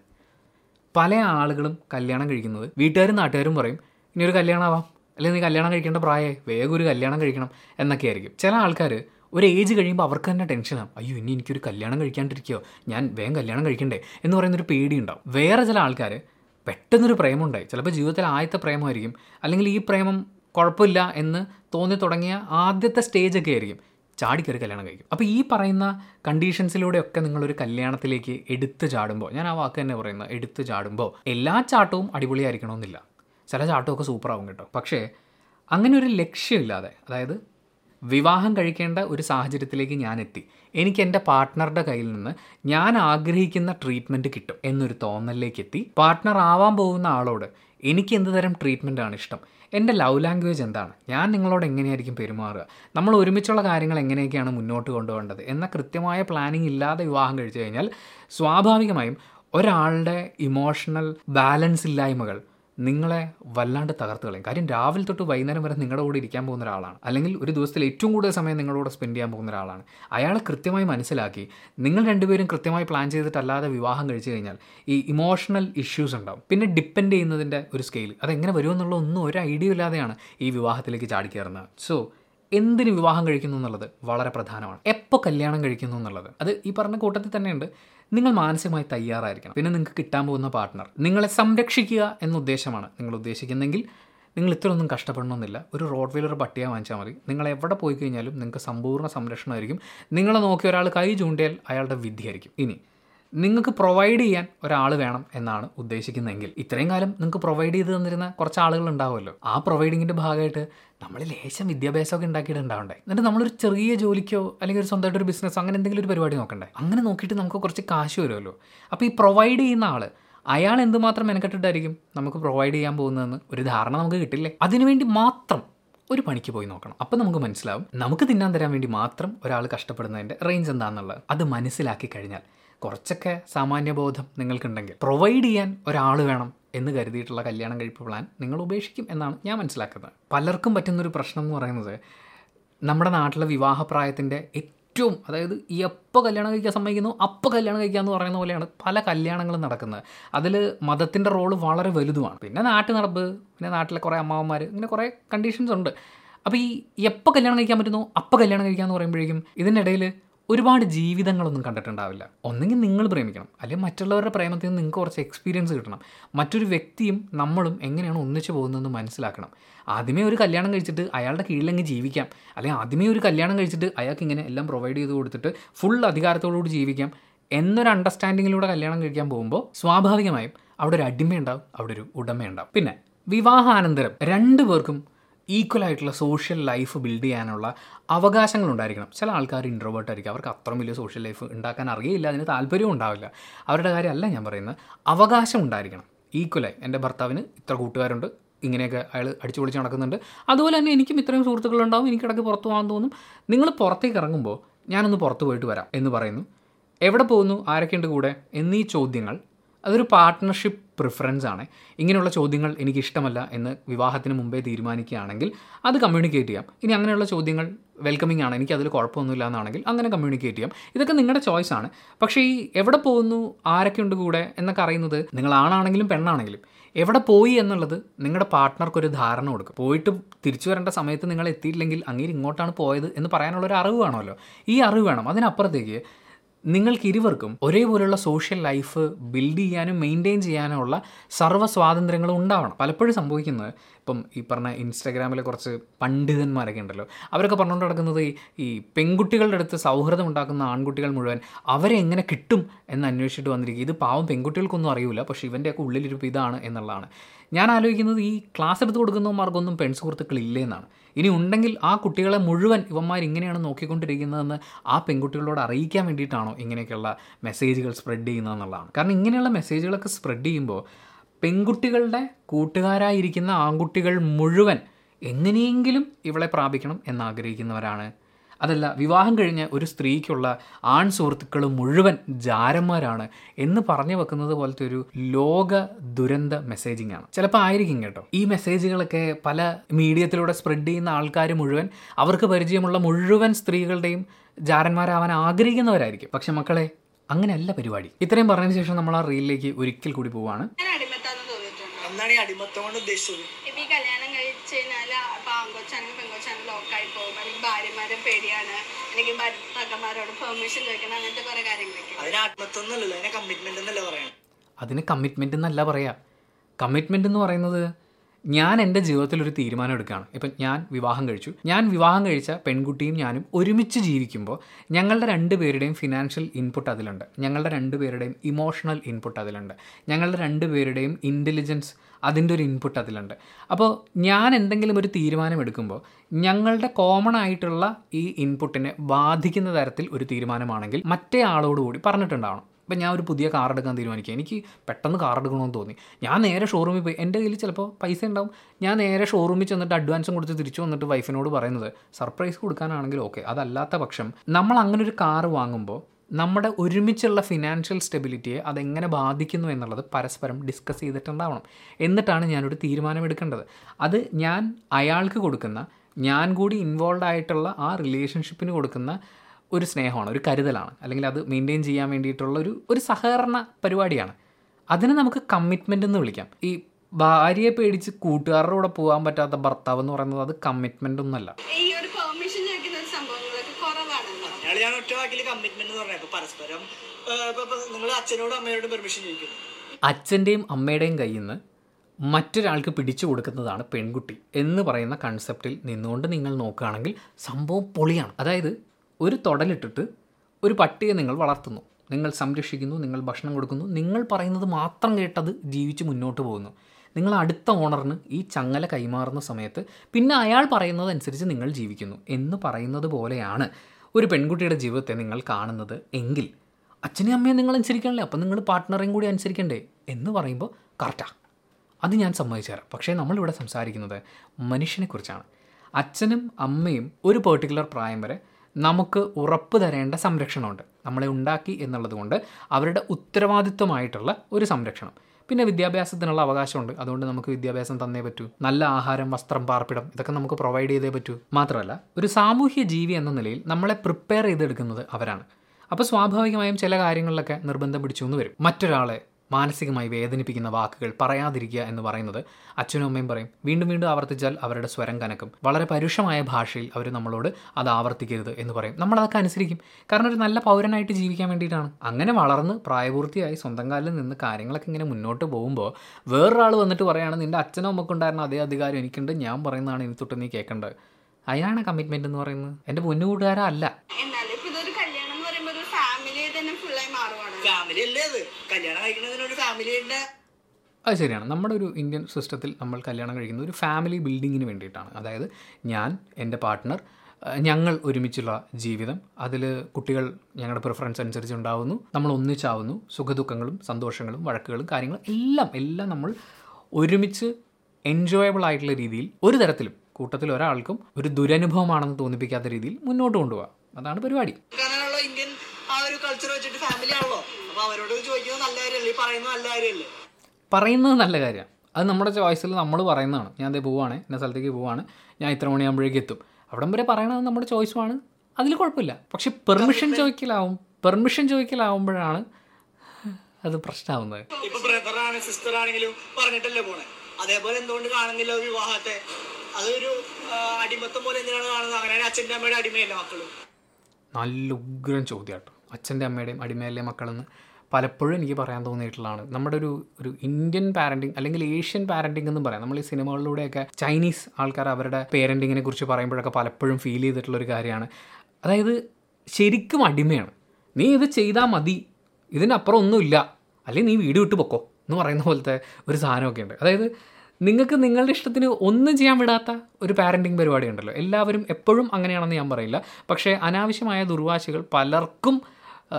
പല ആളുകളും കല്യാണം കഴിക്കുന്നത് വീട്ടുകാരും നാട്ടുകാരും പറയും ഇനി ഒരു കല്യാണം ആവാം അല്ലെങ്കിൽ നീ കല്യാണം കഴിക്കേണ്ട പ്രായേ വേഗം ഒരു കല്യാണം കഴിക്കണം. എന്നൊക്കെ ആയിരിക്കും. ചില ആൾക്കാർ ഒരു ഏജ് കഴിയുമ്പോൾ അവർക്ക് തന്നെ ടെൻഷനാണ് അയ്യോ ഇനി എനിക്കൊരു കല്യാണം കഴിക്കാണ്ടിരിക്കുകയോ ഞാൻ വേഗം കല്യാണം കഴിക്കണ്ടേ? എന്ന് പറയുന്നൊരു പേടിയുണ്ടാവും. വേറെ ചില ആൾക്കാർ പെട്ടെന്നൊരു പ്രേമമുണ്ടായി ചിലപ്പോൾ ജീവിതത്തിൽ ആദ്യത്തെ പ്രേമമായിരിക്കും. അല്ലെങ്കിൽ ഈ പ്രേമം കുഴപ്പമില്ല എന്ന് തോന്നി തുടങ്ങിയ ആദ്യത്തെ സ്റ്റേജൊക്കെ ആയിരിക്കും. ചാടിക്കയറി കല്യാണം കഴിക്കും. അപ്പോൾ ഈ പറയുന്ന കണ്ടീഷൻസിലൂടെയൊക്കെ നിങ്ങളൊരു കല്യാണത്തിലേക്ക് എടുത്ത് ചാടുമ്പോൾ ഞാൻ ആ വാക്ക് തന്നെ പറയുന്നത് എടുത്ത് ചാടുമ്പോൾ എല്ലാ ചാട്ടവും അടിപൊളിയായിരിക്കണമെന്നില്ല. ചില ചാട്ടമൊക്കെ സൂപ്പറാവും കേട്ടോ. പക്ഷേ അങ്ങനെ ഒരു ലക്ഷ്യമില്ലാതെ അതായത് വിവാഹം കഴിക്കേണ്ട ഒരു സാഹചര്യത്തിലേക്ക് ഞാൻ എത്തി എനിക്ക് എന്റെ പാർട്ട്ണറുടെ കയ്യിൽ നിന്ന് ഞാൻ ആഗ്രഹിക്കുന്ന ട്രീറ്റ്മെന്റ് കിട്ടും എന്നൊരു തോന്നലിലേക്ക് എത്തി പാർട്ട്ണർ ആവാൻ പോകുന്ന ആളോട് എനിക്ക് എന്ത് തരം ട്രീറ്റ്മെന്റാണ് ഇഷ്ടം? എന്റെ ലവ് ലാംഗ്വേജ് എന്താണ്? ഞാൻ നിങ്ങളോട് എങ്ങനെയായിരിക്കും പെരുമാറുക? നമ്മൾ ഒരുമിച്ചുള്ള കാര്യങ്ങൾ എങ്ങനെയൊക്കെയാണ് മുന്നോട്ട് കൊണ്ടുപോകേണ്ടത്? എന്ന കൃത്യമായ പ്ലാനിങ് ഇല്ലാതെ വിവാഹം കഴിച്ചു കഴിഞ്ഞാൽ സ്വാഭാവികമായും ഒരാളുടെ ഇമോഷണൽ ബാലൻസ് ഇല്ലായ്മകൾ നിങ്ങളെ വല്ലാണ്ട് തകർത്ത് കളയും. കാര്യം രാവിലെ തൊട്ട് വൈകുന്നേരം വരെ നിങ്ങളുടെ കൂടെ ഇരിക്കാൻ പോകുന്ന ഒരാളാണ്. അല്ലെങ്കിൽ ഒരു ദിവസത്തിൽ ഏറ്റവും കൂടുതൽ സമയം നിങ്ങളുടെ കൂടെ സ്പെൻഡ് ചെയ്യാൻ പോകുന്ന ഒരാളാണ്. അയാൾ കൃത്യമായി മനസ്സിലാക്കി. നിങ്ങൾ രണ്ടുപേരും കൃത്യമായി പ്ലാൻ ചെയ്തിട്ടല്ലാതെ വിവാഹം കഴിച്ചു കഴിഞ്ഞാൽ ഈ ഇമോഷണൽ ഇഷ്യൂസ് ഉണ്ടാവും. പിന്നെ ഡിപ്പെൻഡ് ചെയ്യുന്നതിന്റെ ഒരു സ്കെയിൽ അതെങ്ങനെ വരുമെന്നുള്ള ഒന്നും ഒരു ഐഡിയ ഇല്ലാതെയാണ് ഈ വിവാഹത്തിലേക്ക് ചാടിക്കയറുന്നത് സോ എന്തിന് വിവാഹം കഴിക്കുന്നു എന്നുള്ളത് വളരെ പ്രധാനമാണ്. എപ്പോൾ കല്യാണം കഴിക്കുന്നു എന്നുള്ളത്? അത് ഈ പറഞ്ഞ കൂട്ടത്തിൽ തന്നെയുണ്ട്. നിങ്ങൾ മാനസികമായി തയ്യാറായിരിക്കണം. പിന്നെ നിങ്ങൾക്ക് കിട്ടാൻ പോകുന്ന പാർട്ട്ണർ നിങ്ങളെ സംരക്ഷിക്കുക എന്ന ഉദ്ദേശമാണ് നിങ്ങൾ ഉദ്ദേശിക്കുന്നെങ്കിൽ നിങ്ങൾ ഇത്രയൊന്നും കഷ്ടപ്പെടണമെന്നില്ല. ഒരു റോഡ് വീലർ പട്ടിയ വാങ്ങിച്ചാൽ മതി. നിങ്ങൾ എവിടെ പോയി കഴിഞ്ഞാലും നിങ്ങൾക്ക് സമ്പൂർണ സംരക്ഷണമായിരിക്കും. നിങ്ങളെ നോക്കി ഒരാൾ കൈ ചൂണ്ടിയാൽ അയാളുടെ വിധിയായിരിക്കും ഇനി നിങ്ങൾക്ക് പ്രൊവൈഡ് ചെയ്യാൻ ഒരാൾ വേണം എന്നാണ് ഉദ്ദേശിക്കുന്നതെങ്കിൽ ഇത്രയും കാലം നിങ്ങൾക്ക് പ്രൊവൈഡ് ചെയ്ത് തന്നിരുന്ന കുറച്ച് ആളുകൾ ഉണ്ടാവുമല്ലോ. ആ പ്രൊവൈഡിങ്ങിന്റെ ഭാഗമായിട്ട് നമ്മൾ ലേശം വിദ്യാഭ്യാസമൊക്കെ ഉണ്ടാക്കിയിട്ടുണ്ടാവണ്ടേ? എന്നിട്ട് നമ്മളൊരു ചെറിയ ജോലിക്കോ അല്ലെങ്കിൽ ഒരു സ്വന്തമായിട്ട് ഒരു ബിസിനസ്സോ അങ്ങനെ എന്തെങ്കിലും ഒരു പരിപാടി നോക്കണ്ടേ? അങ്ങനെ നോക്കിയിട്ട് നമുക്ക് കുറച്ച് കാശ് വരുമല്ലോ. അപ്പോൾ ഈ പ്രൊവൈഡ് ചെയ്യുന്ന ആൾ അയാൾ എന്തുമാത്രം മെനക്കെട്ടിട്ടായിരിക്കും നമുക്ക് പ്രൊവൈഡ് ചെയ്യാൻ പോകുന്നതെന്ന് ഒരു ധാരണ നമുക്ക് കിട്ടില്ലേ? അതിനുവേണ്ടി മാത്രം ഒരു പണിക്ക് പോയി നോക്കണം. അപ്പം നമുക്ക് മനസ്സിലാവും. നമുക്ക് തിന്നാൻ തരാൻ വേണ്ടി മാത്രം ഒരാൾ കഷ്ടപ്പെടുന്നതിന്റെ റേഞ്ച് എന്താണെന്നുള്ളത്. അത് മനസ്സിലാക്കി കഴിഞ്ഞാൽ കുറച്ചൊക്കെ സാമാന്യബോധം നിങ്ങൾക്കുണ്ടെങ്കിൽ പ്രൊവൈഡ് ചെയ്യാൻ ഒരാൾ വേണം എന്ന് കരുതിയിട്ടുള്ള കല്യാണം കഴിപ്പ് പ്ലാൻ നിങ്ങൾ ഉപേക്ഷിക്കും എന്നാണ് ഞാൻ മനസ്സിലാക്കുന്നത്. പലർക്കും പറ്റുന്നൊരു പ്രശ്നം എന്ന് പറയുന്നത് നമ്മുടെ നാട്ടിലെ വിവാഹപ്രായത്തിന്റെ ഏറ്റവും അതായത് ഈ എപ്പോൾ കല്യാണം കഴിക്കാൻ സമ്മതിക്കുന്നു അപ്പോൾ കല്യാണം കഴിക്കുക എന്ന് പറയുന്ന പോലെയാണ് പല കല്യാണങ്ങളും നടക്കുന്നത്. അതിൽ മതത്തിന്റെ റോൾ വളരെ വലുതുമാണ്. പിന്നെ നാട്ടു നടപ്പ് പിന്നെ നാട്ടിലെ കുറേ അമ്മാവന്മാർ ഇങ്ങനെ കുറേ കണ്ടീഷൻസ് ഉണ്ട്. അപ്പോൾ ഈ എപ്പോൾ കല്യാണം കഴിക്കാൻ പറ്റുന്നു അപ്പോൾ കല്യാണം കഴിക്കാമെന്ന് പറയുമ്പോഴേക്കും ഇതിനിടയിൽ ഒരുപാട് ജീവിതങ്ങളൊന്നും കണ്ടിട്ടുണ്ടാവില്ല. ഒന്നെങ്കിൽ നിങ്ങൾ പ്രേമിക്കണം. അല്ലെങ്കിൽ മറ്റുള്ളവരുടെ പ്രേമത്തിൽ നിന്ന് നിങ്ങൾക്ക് കുറച്ച് എക്സ്പീരിയൻസ് കിട്ടണം. മറ്റൊരു വ്യക്തിയും നമ്മളും എങ്ങനെയാണ് ഒന്നിച്ചു പോകുന്നതെന്ന് മനസ്സിലാക്കണം. ആദ്യമേ ഒരു കല്യാണം കഴിച്ചിട്ട് അയാളുടെ കീഴിലെങ്കിൽ ജീവിക്കാം. അല്ലെങ്കിൽ ആദ്യമേ ഒരു കല്യാണം കഴിച്ചിട്ട് അയാൾക്ക് ഇങ്ങനെ എല്ലാം പ്രൊവൈഡ് ചെയ്ത് കൊടുത്തിട്ട് ഫുൾ അധികാരത്തോടുകൂടി ജീവിക്കാം. എന്നൊരു അണ്ടർസ്റ്റാൻഡിങ്ങിലൂടെ കല്യാണം കഴിക്കാൻ പോകുമ്പോൾ സ്വാഭാവികമായും അവിടെ ഒരു അടിമയുണ്ടാവും അവിടെ ഒരു ഉടമയുണ്ടാവും. പിന്നെ വിവാഹാനന്തരം. രണ്ടു പേർക്കും ഈക്വൽ ആയിട്ടുള്ള സോഷ്യൽ ലൈഫ് ബിൽഡ് ചെയ്യാനുള്ള അവകാശങ്ങൾ ഉണ്ടായിരിക്കണം ചില ആൾക്കാർ ഇൻട്രോവേർട്ട് ആയിരിക്കും. അവർക്ക് അത്ര വലിയ സോഷ്യൽ ലൈഫ് ഉണ്ടാക്കാൻ അറിയില്ല. അതിന് താല്പര്യവും ഉണ്ടാവില്ല. അവരുടെ കാര്യമല്ല ഞാൻ പറയുന്നത്. അവകാശം ഉണ്ടായിരിക്കണം. ഈക്വലായി എന്റെ ഭർത്താവിന് ഇത്ര കൂട്ടുകാരുണ്ട്. ഇങ്ങനെയൊക്കെ അയാൾ അടിച്ചു പൊളിച്ച് നടക്കുന്നുണ്ട്. അതുപോലെ തന്നെ എനിക്കും ഇത്രയും സുഹൃത്തുക്കളുണ്ടാവും. എനിക്കിടയ്ക്ക് പുറത്ത് പോകാൻ തോന്നും. നിങ്ങൾ പുറത്തേക്ക് ഇറങ്ങുമ്പോൾ ഞാനൊന്ന് പുറത്ത് പോയിട്ട് വരാം എന്ന് പറയുന്നു. എവിടെ പോകുന്നു? ആരൊക്കെയുണ്ട് കൂടെ? എന്നീ ചോദ്യങ്ങൾ അതൊരു പാർട്ട്ണർഷിപ്പ് പ്രിഫറൻസ് ആണ്. ഇങ്ങനെയുള്ള ചോദ്യങ്ങൾ എനിക്ക് ഇഷ്ടമല്ല എന്ന് വിവാഹത്തിന് മുമ്പേ തീരുമാനിക്കുകയാണെങ്കിൽ അത് കമ്മ്യൂണിക്കേറ്റ് ചെയ്യാം. ഇനി അങ്ങനെയുള്ള ചോദ്യങ്ങൾ വെൽക്കമിങ് ആണ്. എനിക്ക് അതിൽ കുഴപ്പമൊന്നുമില്ല എന്നാണെങ്കിൽ അങ്ങനെ കമ്മ്യൂണിക്കേറ്റ് ചെയ്യാം. ഇതൊക്കെ നിങ്ങളുടെ ചോയ്സ് ആണ്. പക്ഷേ ഈ എവിടെ പോകുന്നു ആരൊക്കെ ഉണ്ട് കൂടെ എന്നൊക്കെ അറിയുന്നത് നിങ്ങൾ ആണാണെങ്കിലും പെണ്ണാണെങ്കിലും എവിടെ പോയി എന്നുള്ളത് നിങ്ങളുടെ പാർട്ട്ണർക്കൊരു ധാരണ കൊടുക്കും. പോയിട്ട് തിരിച്ചു വരേണ്ട സമയത്ത് നിങ്ങൾ എത്തിയില്ലെങ്കിൽ അങ്ങേര് ഇങ്ങോട്ടാണ് പോയത് എന്ന് പറയാനുള്ള ഒരു അറിവ് വേണമല്ലോ. ഈ അറിവ് വേണം. അതിനപ്പുറത്തേക്ക് നിങ്ങൾക്ക് ഇരുവർക്കും ഒരേപോലെയുള്ള സോഷ്യൽ ലൈഫ് ബിൽഡ് ചെയ്യാനും മെയിന്റെയിൻ ചെയ്യാനുമുള്ള സർവ സ്വാതന്ത്ര്യങ്ങളും ഉണ്ടാവണം. പലപ്പോഴും സംഭവിക്കുന്നത് ഇപ്പം ഈ പറഞ്ഞ ഇൻസ്റ്റാഗ്രാമിലെ കുറച്ച് പണ്ഡിതന്മാരൊക്കെ ഉണ്ടല്ലോ. അവരൊക്കെ പറഞ്ഞുകൊണ്ട് നടക്കുന്നത് ഈ പെൺകുട്ടികളുടെ അടുത്ത് സൗഹൃദം ഉണ്ടാക്കുന്ന ആൺകുട്ടികൾ മുഴുവൻ അവരെ എങ്ങനെ കിട്ടും എന്ന് അന്വേഷിച്ചിട്ട് വന്നിരിക്കും. ഇത് പാവം പെൺകുട്ടികൾക്കൊന്നും അറിയില്ല പക്ഷേ ഇവന്റെയൊക്കെ ഉള്ളിലിരിപ്പ് ഇതാണ് എന്നുള്ളതാണ്. ഞാൻ ആലോചിക്കുന്നത് ഈ ക്ലാസ് എടുത്ത് കൊടുക്കുന്നവന്മാർക്കൊന്നും പെൺസുഹൃത്തുക്കൾ ഇല്ലെന്നാണ്. ഇനി ഉണ്ടെങ്കിൽ ആ കുട്ടികളെ മുഴുവൻ ഇവന്മാർ ഇങ്ങനെയാണ് നോക്കിക്കൊണ്ടിരിക്കുന്നതെന്ന് ആ പെൺകുട്ടികളോട് അറിയിക്കാൻ വേണ്ടിയിട്ടാണോ ഇങ്ങനെയൊക്കെയുള്ള മെസ്സേജുകൾ സ്പ്രെഡ് ചെയ്യുന്നതെന്നുള്ളതാണ്. കാരണം ഇങ്ങനെയുള്ള മെസ്സേജുകളൊക്കെ സ്പ്രെഡ് ചെയ്യുമ്പോൾ പെൺകുട്ടികളുടെ കൂട്ടുകാരായിരിക്കുന്ന ആൺകുട്ടികൾ മുഴുവൻ എങ്ങനെയെങ്കിലും ഇവളെ പ്രാപിക്കണം എന്നാഗ്രഹിക്കുന്നവരാണ്. അതല്ല വിവാഹം കഴിഞ്ഞ ഒരു സ്ത്രീക്കുള്ള ആൺ സുഹൃത്തുക്കൾ മുഴുവൻ ജാരന്മാരാണ് എന്ന് പറഞ്ഞു വെക്കുന്നത് പോലത്തെ ഒരു ലോക ദുരന്ത മെസ്സേജിങ് ആണ്. ചിലപ്പോൾ ആയിരിക്കും കേട്ടോ. ഈ മെസ്സേജുകളൊക്കെ പല മീഡിയത്തിലൂടെ സ്പ്രെഡ് ചെയ്യുന്ന ആൾക്കാർ മുഴുവൻ അവർക്ക് പരിചയമുള്ള മുഴുവൻ സ്ത്രീകളുടെയും ജാരന്മാരാവാൻ ആഗ്രഹിക്കുന്നവരായിരിക്കും. പക്ഷെ മക്കളെ അങ്ങനെയല്ല പരിപാടി. ഇത്രയും പറഞ്ഞതിന് ശേഷം നമ്മൾ ആ റീലിലേക്ക് ഒരിക്കൽ കൂടി പോവാണ്. ഞാൻ അടിമത്താന്ന് തോന്നിയിട്ടുണ്ടോ. എന്താണ് ഈ അടിമത്തം കൊണ്ട് ഉദ്ദേശിച്ചത്. ഇപ്പൊ ഈ കല്യാണം കഴിച്ച് കഴിഞ്ഞാൽ ഇപ്പൊ ആൺകൊച്ചാണെങ്കിൽ പെൺകൊച്ചാണെങ്കിൽ ലോക്കായി പോകും. അല്ലെങ്കിൽ ഭാര്യമാരെ പേടിയാണ്. അല്ലെങ്കിൽ ഭർത്താക്കന്മാരോട് പെർമിഷൻ ചോദിക്കണം. അങ്ങനത്തെ കുറെ കാര്യങ്ങളൊക്കെ അതിന് ആത്മത്വം എന്നല്ലല്ലോ അതിനെ കമ്മിറ്റ്മെന്റ് അതിന് എന്നല്ല പറയാ. കമ്മിറ്റ്മെന്റ് എന്ന് പറയുന്നത് ഞാൻ എന്റെ ജീവിതത്തിൽ ഒരു തീരുമാനം എടുക്കുകയാണ്. ഇപ്പം ഞാൻ വിവാഹം കഴിച്ചു. ഞാൻ വിവാഹം കഴിച്ച പെൺകുട്ടിയും ഞാനും ഒരുമിച്ച് ജീവിക്കുമ്പോൾ ഞങ്ങളുടെ രണ്ടുപേരുടെയും ഫിനാൻഷ്യൽ ഇൻപുട്ട് അതിലുണ്ട്. ഞങ്ങളുടെ രണ്ടുപേരുടെയും ഇമോഷണൽ ഇൻപുട്ട് അതിലുണ്ട്. ഞങ്ങളുടെ രണ്ടുപേരുടെയും ഇന്റലിജൻസ് അതിന്റെ ഒരു ഇൻപുട്ട് അതിലുണ്ട്. അപ്പോൾ ഞാൻ എന്തെങ്കിലും ഒരു തീരുമാനം എടുക്കുമ്പോൾ ഞങ്ങളുടെ കോമൺ ആയിട്ടുള്ള ഈ ഇൻപുട്ടിനെ ബാധിക്കുന്ന തരത്തിൽ ഒരു തീരുമാനമാണെങ്കിൽ മറ്റേ ആളോടുകൂടി പറഞ്ഞിട്ടുണ്ടാവണം. ഇപ്പം ഞാൻ ഒരു പുതിയ കാർ എടുക്കാൻ തീരുമാനിക്കുക എനിക്ക് പെട്ടെന്ന് കാർ എടുക്കണമെന്ന് തോന്നി. ഞാൻ നേരെ ഷോറൂമിൽ പോയി. എന്റെ കയ്യിൽ ചിലപ്പോൾ പൈസ ഉണ്ടാവും. ഞാൻ നേരെ ഷോറൂമിൽ ചെന്നിട്ട് അഡ്വാൻസും കൊടുത്ത് തിരിച്ചു വന്നിട്ട് വൈഫിനോട് പറയുന്നത് സർപ്രൈസ് കൊടുക്കാനാണെങ്കിൽ ഓക്കെ അതല്ലാത്ത പക്ഷം നമ്മൾ അങ്ങനെ ഒരു കാർ വാങ്ങുമ്പോൾ നമ്മുടെ ഒരുമിച്ചുള്ള ഫിനാൻഷ്യൽ സ്റ്റെബിലിറ്റിയെ അതെങ്ങനെ ബാധിക്കുന്നു എന്നുള്ളത് പരസ്പരം ഡിസ്കസ് ചെയ്തിട്ടുണ്ടാവണം. എന്നിട്ടാണ് ഞാനൊരു തീരുമാനമെടുക്കേണ്ടത്. അത് ഞാൻ അയാൾക്ക് കൊടുക്കുന്ന ഞാൻ കൂടി ഇൻവോൾവ് ആയിട്ടുള്ള ആ റിലേഷൻഷിപ്പിന് കൊടുക്കുന്ന ഒരു സ്നേഹമാണ് ഒരു കരുതലാണ്. അല്ലെങ്കിൽ അത് മെയിന്റെയിൻ ചെയ്യാൻ വേണ്ടിയിട്ടുള്ള ഒരു ഒരു സഹകരണ പരിപാടിയാണ്. അതിനെ നമുക്ക് കമ്മിറ്റ്മെന്റ് എന്ന് വിളിക്കാം. ഈ ഭാര്യയെ പേടിച്ച് കൂട്ടുകാരുടെ കൂടെ പോകാൻ പറ്റാത്ത ഭർത്താവ് എന്ന് പറയുന്നത് അത് കമ്മിറ്റ്മെന്റ് ഒന്നുമല്ല ഞാൻ ഒറ്റ വാക്കിൽ കമ്മിറ്റ്മെന്റ് എന്ന് പറഞ്ഞത് പരസ്പരം നിങ്ങൾ അച്ഛനോടും അമ്മയോടും പെർമിഷൻ ചോദിക്കുന്നു. അച്ഛന്റെയും അമ്മയുടെയും കയ്യിൽ നിന്ന് മറ്റൊരാൾക്ക് പിടിച്ചു കൊടുക്കുന്നതാണ് പെൺകുട്ടി എന്ന് പറയുന്ന കൺസെപ്റ്റിൽ നിന്നുകൊണ്ട് നിങ്ങൾ നോക്കുകയാണെങ്കിൽ സംഭവം പൊളിയാണ്. അതായത് ഒരു തൊടലിട്ടിട്ട് ഒരു പട്ടിയെ നിങ്ങൾ വളർത്തുന്നു. നിങ്ങൾ സംരക്ഷിക്കുന്നു നിങ്ങൾ ഭക്ഷണം കൊടുക്കുന്നു. നിങ്ങൾ പറയുന്നത് മാത്രം കേട്ടത് ജീവിച്ച് മുന്നോട്ട് പോകുന്നു. നിങ്ങൾ അടുത്ത ഓണറിന് ഈ ചങ്ങല കൈമാറുന്ന സമയത്ത് പിന്നെ അയാൾ പറയുന്നതനുസരിച്ച് നിങ്ങൾ ജീവിക്കുന്നു എന്ന് പറയുന്നത് പോലെയാണ് ഒരു പെൺകുട്ടിയുടെ ജീവിതത്തെ നിങ്ങൾ കാണുന്നത് എങ്കിൽ അച്ഛനെയും അമ്മയെ നിങ്ങൾ അനുസരിക്കണല്ലേ? അപ്പം നിങ്ങൾ പാർട്ട്ണറേയും കൂടി അനുസരിക്കണ്ടേ? എന്ന് പറയുമ്പോൾ കറക്റ്റാ അത് ഞാൻ സമ്മതിച്ചു തരാം. പക്ഷേ നമ്മളിവിടെ സംസാരിക്കുന്നത് മനുഷ്യനെക്കുറിച്ചാണ്. അച്ഛനും അമ്മയും ഒരു പെർട്ടിക്കുലർ പ്രായം വരെ നമുക്ക് ഉറപ്പ് തരേണ്ട സംരക്ഷണമുണ്ട്. നമ്മളെ ഉണ്ടാക്കി എന്നുള്ളത് കൊണ്ട് അവരുടെ ഉത്തരവാദിത്വമായിട്ടുള്ള ഒരു സംരക്ഷണം. പിന്നെ വിദ്യാഭ്യാസത്തിനുള്ള അവകാശമുണ്ട്. അതുകൊണ്ട് നമുക്ക് വിദ്യാഭ്യാസം തന്നേ പറ്റൂ. നല്ല ആഹാരം വസ്ത്രം പാർപ്പിടം ഇതൊക്കെ നമുക്ക് പ്രൊവൈഡ് ചെയ്തേ പറ്റൂ. മാത്രമല്ല ഒരു സാമൂഹ്യ ജീവി എന്ന നിലയിൽ നമ്മളെ പ്രിപ്പയർ ചെയ്തെടുക്കുന്നത് അവരാണ്. അപ്പോൾ സ്വാഭാവികമായും ചില കാര്യങ്ങളിലൊക്കെ നിർബന്ധം പിടിച്ചു എന്ന് വരും. മറ്റൊരാളെ മാനസികമായി വേദനിപ്പിക്കുന്ന വാക്കുകൾ പറയാതിരിക്കുക എന്ന് പറയുന്നത് അച്ഛനും അമ്മയും പറയും. വീണ്ടും വീണ്ടും ആവർത്തിച്ചാൽ അവരുടെ സ്വരം കനക്കും. വളരെ പരുഷമായ ഭാഷയിൽ അവർ നമ്മളോട് അത് ആവർത്തിക്കരുത് എന്ന് പറയും. നമ്മളതൊക്കെ അനുസരിക്കും. കാരണം ഒരു നല്ല പൗരനായിട്ട് ജീവിക്കാൻ വേണ്ടിയിട്ടാണ്. അങ്ങനെ വളർന്ന് പ്രായപൂർത്തിയായി സ്വന്തം കാലിൽ നിന്ന് കാര്യങ്ങളൊക്കെ ഇങ്ങനെ മുന്നോട്ട് പോകുമ്പോൾ വേറൊരാൾ വന്നിട്ട് പറയുകയാണ് നിന്റെ അച്ഛനും അമ്മക്കുണ്ടായിരുന്ന അതേ അധികാരം എനിക്കുണ്ട്. ഞാൻ പറയുന്നതാണ് ഇനി തൊട്ട് നീ കേൾക്കേണ്ടത് അയാണ് കമ്മിറ്റ്മെന്റ് എന്ന് പറയുന്നത്. എന്റെ പൊന്നുകൂട്ടുകാരല്ല എന്നാലും ഇതൊരു കല്യാണം എന്ന് പറയുമ്പോൾ ഒരു ഫാമിലിയെ തന്നെ ഫുള്ളായി മാറുവാണ്. ഫാമിലി അല്ലേ അത് കല്യാണം കഴിക്കുന്നതിനൊരു ഫാമിലിന്റെ അത് ശരിയാണ്. നമ്മുടെ ഒരു ഇന്ത്യൻ സിസ്റ്റത്തിൽ നമ്മൾ കല്യാണം കഴിക്കുന്നത് ഒരു ഫാമിലി ബിൽഡിങ്ങിന് വേണ്ടിയിട്ടാണ്. അതായത് ഞാൻ എന്റെ പാർട്ട്ണർ ഞങ്ങൾ ഒരുമിച്ചുള്ള ജീവിതം. അതിൽ കുട്ടികൾ ഞങ്ങളുടെ പ്രിഫറൻസ് അനുസരിച്ച് ഉണ്ടാവുന്നു. നമ്മൾ ഒന്നിച്ചാവുന്നു. സുഖദുഃഖങ്ങളും സന്തോഷങ്ങളും വഴക്കുകളും കാര്യങ്ങളും എല്ലാം എല്ലാം നമ്മൾ ഒരുമിച്ച് എൻജോയബിൾ ആയിട്ടുള്ള രീതിയിൽ ഒരു തരത്തിലും കൂട്ടത്തിൽ ഒരാൾക്കും ഒരു ദുരനുഭവമാണെന്ന് തോന്നിപ്പിക്കാത്ത രീതിയിൽ മുന്നോട്ട് കൊണ്ടുപോകാം അതാണ് പരിപാടി. ഇന്ത്യൻ ആ ഒരു കൾച്ചർ വെച്ചിട്ട് ഫാമിലി ആണല്ലോ അപ്പൊ അവരോട് ചോദിക്കുന്നത് നല്ല കാര്യമല്ലേ ഈ പറയുന്നത് നല്ല കാര്യമാണ് അത് നമ്മുടെ ചോയ്സിൽ നമ്മൾ പറയുന്നതാണ്. ഞാൻ അതേ പോവാണ് ഇന്ന സ്ഥലത്തേക്ക് പോവാണ് ഞാൻ ഇത്ര മണിയാകുമ്പോഴേക്ക് എത്തും. അവിടം വരെ പറയണത് നമ്മുടെ ചോയ്സുമാണ് അതിൽ കുഴപ്പമില്ല. പക്ഷെ പെർമിഷൻ ചോദിക്കലാവും. പെർമിഷൻ ചോദിക്കലാവുമ്പോഴാണ് അത് പ്രശ്നമാവുന്നത് ഇപ്പൊ ബ്രദർ ആണ് സിസ്റ്റർ ആണെങ്കിലും പറഞ്ഞിട്ടല്ലേ പോണേ? അതേപോലെ എന്തുകൊണ്ട് കാണുന്നില്ല വിവാഹത്തെ? അതൊരു അടിമത്തം പോലെ എന്തിനാണ് കാണുന്നത്? അങ്ങനെയാണ് അച്ഛന്റെ അമ്മയുടെ അടിമയല്ലേ മക്കളും? നല്ല ഉഗ്രൻ ചോദ്യമാട്ടോ അച്ഛന്റെ അമ്മയുടെയും അടിമയല്ലേ മക്കളെന്ന്. പലപ്പോഴും എനിക്ക് പറയാൻ തോന്നിയിട്ടുള്ളതാണ്. നമ്മുടെ ഒരു ഒരു ഇന്ത്യൻ പാരന്റിങ് അല്ലെങ്കിൽ ഏഷ്യൻ പാരന്റിങ് എന്ന് പറയാം. നമ്മൾ ഈ സിനിമകളിലൂടെയൊക്കെ ചൈനീസ് ആൾക്കാർ അവരുടെ പേരന്റിങ്ങിനെ കുറിച്ച് പറയുമ്പോഴൊക്കെ പലപ്പോഴും ഫീൽ ചെയ്തിട്ടുള്ള ഒരു കാര്യമാണ്. അതായത് ശരിക്കും അടിമയാണ്. നീ ഇത് ചെയ്താൽ മതി. ഇതിനപ്പുറം ഒന്നുമില്ല. അല്ലെങ്കിൽ നീ വീട് വിട്ട് പൊക്കോ എന്ന് പറയുന്ന പോലത്തെ ഒരു സാധനമൊക്കെ ഉണ്ട്. അതായത് നിങ്ങൾക്ക് നിങ്ങളുടെ ഇഷ്ടത്തിന് ഒന്നും ചെയ്യാൻ വിടാത്ത ഒരു പാരന്റിങ് പരിപാടി ഉണ്ടല്ലോ എല്ലാവരും എപ്പോഴും അങ്ങനെയാണെന്ന് ഞാൻ പറയില്ല. പക്ഷേ അനാവശ്യമായ ദുർവാശികൾ പലർക്കും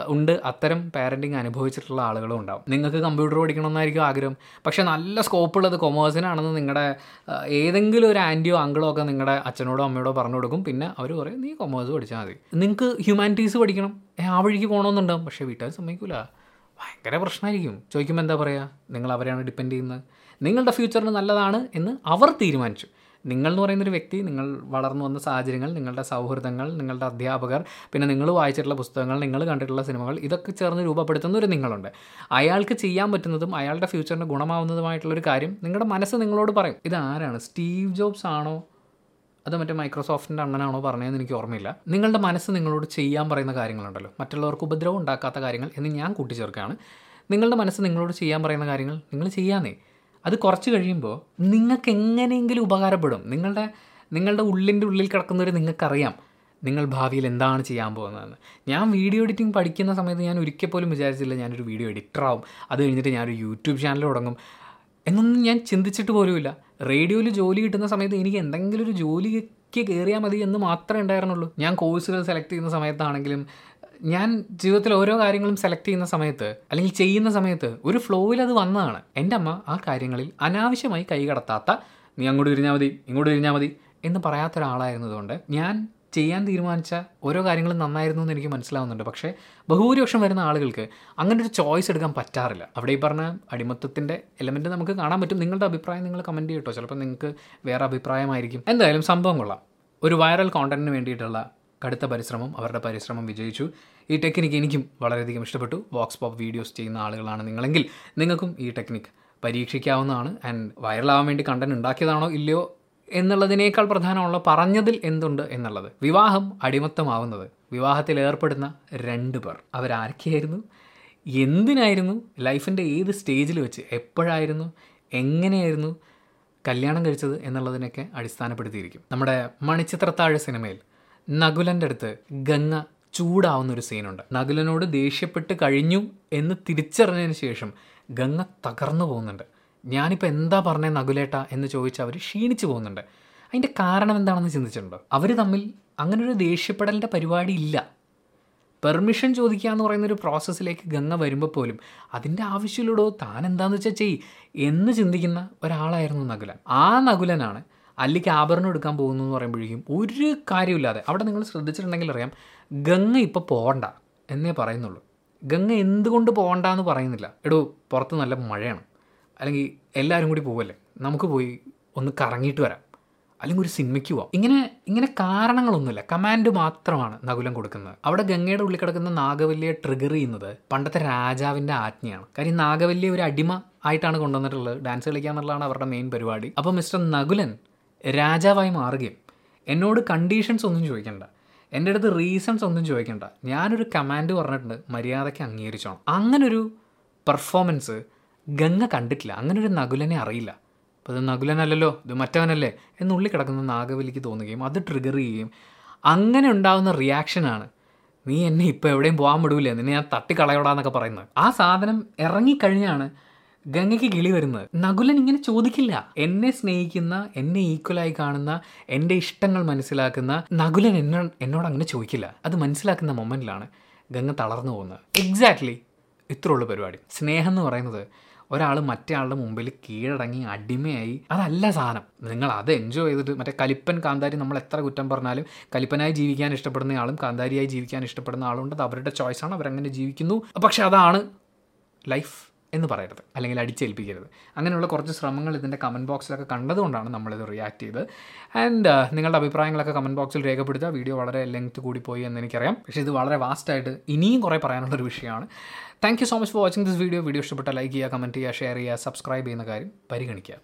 ഉണ്ട്. അത്തരം പാരന്റിങ് അനുഭവിച്ചിട്ടുള്ള ആളുകളും ഉണ്ടാവും. നിങ്ങൾക്ക് കമ്പ്യൂട്ടർ പഠിക്കണമെന്നായിരിക്കും ആഗ്രഹം. പക്ഷേ നല്ല സ്കോപ്പുള്ളത് കൊമേഴ്സിനാണെന്ന് നിങ്ങളുടെ ഏതെങ്കിലും ഒരു ആന്റിയോ അങ്കിളോ ഒക്കെ നിങ്ങളുടെ അച്ഛനോടോ അമ്മയോടോ പറഞ്ഞു കൊടുക്കും. പിന്നെ അവർ പറയും നീ കൊമേഴ്സ് പഠിച്ചാൽ മതി. നിങ്ങൾക്ക് ഹ്യൂമാനിറ്റീസ് പഠിക്കണം. ആ വഴിക്ക് പോകണമെന്നുണ്ടാവും പക്ഷേ വീട്ടുകാർ സമ്മതിക്കില്ല ഭയങ്കര പ്രശ്നമായിരിക്കും ചോദിക്കുമ്പോൾ എന്താ പറയുക നിങ്ങൾ അവരെയാണ് ഡിപ്പെൻഡ് ചെയ്യുന്നത്. നിങ്ങളുടെ ഫ്യൂച്ചറിന് നല്ലതാണ് എന്ന് അവർ തീരുമാനിച്ചു. നിങ്ങൾ എന്ന് പറയുന്നൊരു വ്യക്തി നിങ്ങൾ വളർന്നു വന്ന സാഹചര്യങ്ങൾ നിങ്ങളുടെ സൗഹൃദങ്ങൾ നിങ്ങളുടെ അധ്യാപകർ പിന്നെ നിങ്ങൾ വായിച്ചിട്ടുള്ള പുസ്തകങ്ങൾ നിങ്ങൾ കണ്ടിട്ടുള്ള സിനിമകൾ ഇതൊക്കെ ചേർന്ന് രൂപപ്പെടുത്തുന്ന ഒരു നിങ്ങളുണ്ട്. അയാൾക്ക് ചെയ്യാൻ പറ്റുന്നതും അയാളുടെ ഫ്യൂച്ചറിന് ഗുണമാവുന്നതുമായിട്ടുള്ളൊരു കാര്യം നിങ്ങളുടെ മനസ്സ് നിങ്ങളോട് പറയും. ഇത് ആരാണ്? സ്റ്റീവ് ജോബ്സ് ആണോ? അത് മറ്റേ മൈക്രോസോഫ്റ്റിന്റെ അണ്ണനാണോ പറഞ്ഞതെന്ന് എനിക്ക് ഓർമ്മയില്ല. നിങ്ങളുടെ മനസ്സ് നിങ്ങളോട് ചെയ്യാൻ പറയുന്ന കാര്യങ്ങളുണ്ടല്ലോ. മറ്റുള്ളവർക്ക് ഉപദ്രവം ഉണ്ടാക്കാത്ത കാര്യങ്ങൾ എന്ന് ഞാൻ കൂട്ടിച്ചേർക്കുകയാണ്. നിങ്ങളുടെ മനസ്സ് നിങ്ങളോട് ചെയ്യാൻ പറയുന്ന കാര്യങ്ങൾ നിങ്ങൾ ചെയ്യാന്നേ. അത് കുറച്ച് കഴിയുമ്പോൾ നിങ്ങൾക്ക് എങ്ങനെയെങ്കിലും ഉപകാരപ്പെടും. നിങ്ങളുടെ നിങ്ങളുടെ ഉള്ളിന്റെ ഉള്ളിൽ കിടക്കുന്നവർ നിങ്ങൾക്കറിയാം നിങ്ങൾ ഭാവിയിൽ എന്താണ് ചെയ്യാൻ പോകുന്നതെന്ന്. ഞാൻ വീഡിയോ എഡിറ്റിംഗ് പഠിക്കുന്ന സമയത്ത് ഞാൻ ഒരിക്കൽ പോലും വിചാരിച്ചില്ല ഞാനൊരു വീഡിയോ എഡിറ്ററാവും. അത് കഴിഞ്ഞിട്ട് ഞാനൊരു യൂട്യൂബ് ചാനൽ തുടങ്ങും. എന്നൊന്നും ഞാൻ ചിന്തിച്ചിട്ട് പോലുമില്ല. റേഡിയോയിൽ ജോലി കിട്ടുന്ന സമയത്ത് എനിക്ക് എന്തെങ്കിലും ഒരു ജോലിക്ക് കയറിയാൽ മതി എന്ന് മാത്രമേ ഉണ്ടായിരുന്നുള്ളൂ. ഞാൻ കോഴ്സുകൾ സെലക്ട് ചെയ്യുന്ന സമയത്താണെങ്കിലും ഞാൻ ജീവിതത്തിൽ ഓരോ കാര്യങ്ങളും സെലക്ട് ചെയ്യുന്ന സമയത്ത് അല്ലെങ്കിൽ ചെയ്യുന്ന സമയത്ത് ഒരു ഫ്ലോയിൽ അത് വന്നതാണ്. എന്റെ അമ്മ ആ കാര്യങ്ങളിൽ അനാവശ്യമായി കൈ കടത്താത്ത നീ അങ്ങോട്ട് തിരിഞ്ഞാൽ മതി ഇങ്ങോട്ട് തിരിഞ്ഞാൽ മതി എന്ന് പറയാത്ത ഒരാളായിരുന്നതുകൊണ്ട് ഞാൻ ചെയ്യാൻ തീരുമാനിച്ച ഓരോ കാര്യങ്ങളും നന്നായിരുന്നു എന്ന് എനിക്ക് മനസ്സിലാവുന്നുണ്ട്. പക്ഷേ ബഹുഭൂരിപക്ഷം വരുന്ന ആളുകൾക്ക് അങ്ങനെ ഒരു ചോയ്സ് എടുക്കാൻ പറ്റാറില്ല. അവിടെ ഈ പറഞ്ഞ അടിമത്തത്തിന്റെ എലമെന്റ് നമുക്ക് കാണാൻ പറ്റും. നിങ്ങളുടെ അഭിപ്രായം നിങ്ങൾ കമന്റ് ചെയ്യട്ടോ ചിലപ്പോൾ നിങ്ങൾക്ക് വേറെ അഭിപ്രായമായിരിക്കും. എന്തായാലും സംഭവം കൊള്ളാം. ഒരു വൈറൽ കോണ്ടന്റിന് വേണ്ടിയിട്ടുള്ള കടുത്ത പരിശ്രമം അവരുടെ പരിശ്രമം വിജയിച്ചു. ഈ ടെക്നിക്ക് എനിക്കും വളരെയധികം ഇഷ്ടപ്പെട്ടു. വോക്സ് പോപ്പ് വീഡിയോസ് ചെയ്യുന്ന ആളുകളാണ് നിങ്ങളെങ്കിൽ നിങ്ങൾക്കും ഈ ടെക്നിക്ക് പരീക്ഷിക്കാവുന്നതാണ്. ആൻഡ് വൈറലാവാൻ വേണ്ടി കണ്ടന്റ് ഉണ്ടാക്കിയതാണോ ഇല്ലയോ എന്നുള്ളതിനേക്കാൾ പ്രധാനമുള്ള പറഞ്ഞതിൽ എന്തുണ്ട് എന്നുള്ളത്. വിവാഹം അടിമത്തമാവുന്നത്. വിവാഹത്തിൽ ഏർപ്പെടുന്ന രണ്ട് പേർ. അവരാരൊക്കെയായിരുന്നു? എന്തിനായിരുന്നു? ലൈഫിന്റെ ഏത് സ്റ്റേജിൽ വെച്ച് എപ്പോഴായിരുന്നു? എങ്ങനെയായിരുന്നു? കല്യാണം കഴിച്ചത് എന്നുള്ളതിനൊക്കെ അടിസ്ഥാനപ്പെടുത്തിയിരിക്കും. നമ്മുടെ മണിച്ചിത്രത്താഴ് സിനിമയിൽ നകുലന്റെ അടുത്ത് ഗംഗ ചൂടാവുന്ന ഒരു സീനുണ്ട്. നകുലനോട് ദേഷ്യപ്പെട്ട് കഴിഞ്ഞു എന്ന് തിരിച്ചറിഞ്ഞതിന് ശേഷം ഗംഗ തകർന്നു പോകുന്നുണ്ട്. ഞാനിപ്പോൾ എന്താ പറഞ്ഞേ നകുലേട്ട എന്ന് ചോദിച്ച് അവർ ക്ഷീണിച്ചു പോകുന്നുണ്ട്. അതിന്റെ കാരണം എന്താണെന്ന് ചിന്തിച്ചിട്ടുണ്ടോ? അവർ തമ്മിൽ അങ്ങനെ ഒരു ദേഷ്യപ്പെടലിന്റെ പരിപാടി ഇല്ല. പെർമിഷൻ ചോദിക്കുക എന്ന് പറയുന്ന ഒരു പ്രോസസ്സിലേക്ക് ഗംഗ വരുമ്പോൾ പോലും അതിന്റെ ആവശ്യമില്ലടോ താൻ എന്താണെന്ന് വെച്ചാൽ ചെയ് എന്ന് ചിന്തിക്കുന്ന ഒരാളായിരുന്നു നകുലൻ. ആ നകുലനാണ് അല്ലിക്ക് ആഭരണം എടുക്കാൻ പോകുന്നു എന്ന് പറയുമ്പോഴേക്കും ഒരു കാര്യമില്ലാതെ അവിടെ നിങ്ങൾ ശ്രദ്ധിച്ചിട്ടുണ്ടെങ്കിൽ അറിയാം ഗംഗ ഇപ്പോൾ പോകണ്ട എന്നേ പറയുന്നുള്ളൂ. ഗംഗ എന്തുകൊണ്ട് പോകണ്ട എന്ന് പറയുന്നില്ല. എടോ പുറത്ത് നല്ല മഴയാണ്. അല്ലെങ്കിൽ എല്ലാവരും കൂടി പോവല്ലേ? നമുക്ക് പോയി ഒന്ന് കറങ്ങിയിട്ട് വരാം. അല്ലെങ്കിൽ ഒരു സിനിമയ്ക്ക് പോവാം. ഇങ്ങനെ ഇങ്ങനെ കാരണങ്ങളൊന്നുമില്ല. കമാൻഡ് മാത്രമാണ് നകുലം കൊടുക്കുന്നത്. അവിടെ ഗംഗയുടെ ഉള്ളിൽ കിടക്കുന്ന നാഗവല്ലിയെ ട്രിഗർ ചെയ്യുന്നത് പണ്ടത്തെ രാജാവിന്റെ ആജ്ഞയാണ്. കാര്യം നാഗവല്ലിയെ ഒരു അടിമ ആയിട്ടാണ് കൊണ്ടുവന്നിട്ടുള്ളത്. ഡാൻസ് കളിക്കുക എന്നുള്ളതാണ് അവരുടെ മെയിൻ പരിപാടി. അപ്പോൾ മിസ്റ്റർ നകുലൻ രാജാവായി മാറുകയും എന്നോട് കണ്ടീഷൻസ് ഒന്നും ചോദിക്കണ്ട. എന്റെ അടുത്ത് റീസൺസ് ഒന്നും ചോദിക്കണ്ട. ഞാനൊരു കമാൻഡ് പറഞ്ഞിട്ടുണ്ട് മര്യാദയ്ക്ക് അംഗീകരിച്ചോണം. അങ്ങനൊരു പെർഫോമൻസ് ഗംഗ കണ്ടിട്ടില്ല. അങ്ങനൊരു നകുലനെ അറിയില്ല. അപ്പോൾ ഇത് നകുലനല്ലല്ലോ ഇത് മറ്റവനല്ലേ എന്നുള്ളിൽ കിടക്കുന്ന നാഗവലിക്ക് തോന്നുകയും അത് ട്രിഗർ ചെയ്യുകയും അങ്ങനെ ഉണ്ടാകുന്ന റിയാക്ഷനാണ് നീ എന്നെ ഇപ്പോൾ എവിടെയും പോകാൻ വിടൂലേ. നിന്നെ ഞാൻ തട്ടിക്കളയോടാന്നൊക്കെ പറയുന്നത്. ആ സാധനം ഇറങ്ങിക്കഴിഞ്ഞാണ് ഗംഗയ്ക്ക് കിളി വരുന്നത്. നകുലൻ ഇങ്ങനെ ചോദിക്കില്ല. എന്നെ സ്നേഹിക്കുന്ന എന്നെ ഈക്വലായി കാണുന്ന എന്റെ ഇഷ്ടങ്ങൾ മനസ്സിലാക്കുന്ന നകുലൻ എന്നോ എന്നോട് അങ്ങനെ ചോദിക്കില്ല. അത് മനസ്സിലാക്കുന്ന മൊമെന്റിലാണ് ഗംഗ തളർന്നു പോകുന്നത്. എക്സാക്ട്ലി ഇത്രയുള്ള പരിപാടി. സ്നേഹം എന്ന് പറയുന്നത് ഒരാൾ മറ്റേ ആളുടെ മുമ്പിൽ കീഴടങ്ങി അടിമയായി. അതല്ല സാധനം. നിങ്ങൾ അത് എൻജോയ് ചെയ്തിട്ട് മറ്റേ കലിപ്പൻ കാന്താരി നമ്മൾ എത്ര കുറ്റം പറഞ്ഞാലും കലിപ്പനായി ജീവിക്കാൻ ഇഷ്ടപ്പെടുന്ന ആളും കാന്താരിയായി ജീവിക്കാൻ ഇഷ്ടപ്പെടുന്ന ആളുണ്ട് അത് അവരുടെ ചോയ്സാണ് അവരങ്ങനെ ജീവിക്കുന്നു. പക്ഷെ അതാണ് ലൈഫ് എന്ന് പറയരുത്. അല്ലെങ്കിൽ അടിച്ചേൽപ്പിക്കരുത്. അങ്ങനെയുള്ള കുറച്ച് ശ്രമങ്ങൾ ഇതിന്റെ കമന്റ് ബോക്സിലൊക്കെ കണ്ടതുകൊണ്ടാണ് നമ്മളിത് റിയാക്ട് ചെയ്ത് ആൻഡ് നിങ്ങളുടെ അഭിപ്രായങ്ങളൊക്കെ കമന്റ് ബോക്സിൽ രേഖപ്പെടുത്തുക. വീഡിയോ വളരെ ലെങ്ത് പോയി എന്ന് എനിക്കറിയാം. പക്ഷേ ഇത് വളരെ വാസ്റ്റായിട്ട് ഇനിയും കുറേ പറയാനുള്ളൊരു വിഷയമാണ്. Thank you so much for watching this video video ഇഷ്ടപ്പെട്ട ലൈക്ക് ചെയ്യുക കമന്റ് ചെയ്യുക ഷെയർ ചെയ്യുക സബ്സ്ക്രൈബ് ചെയ്യുന്ന കാര്യം പരിഗണിക്കുക.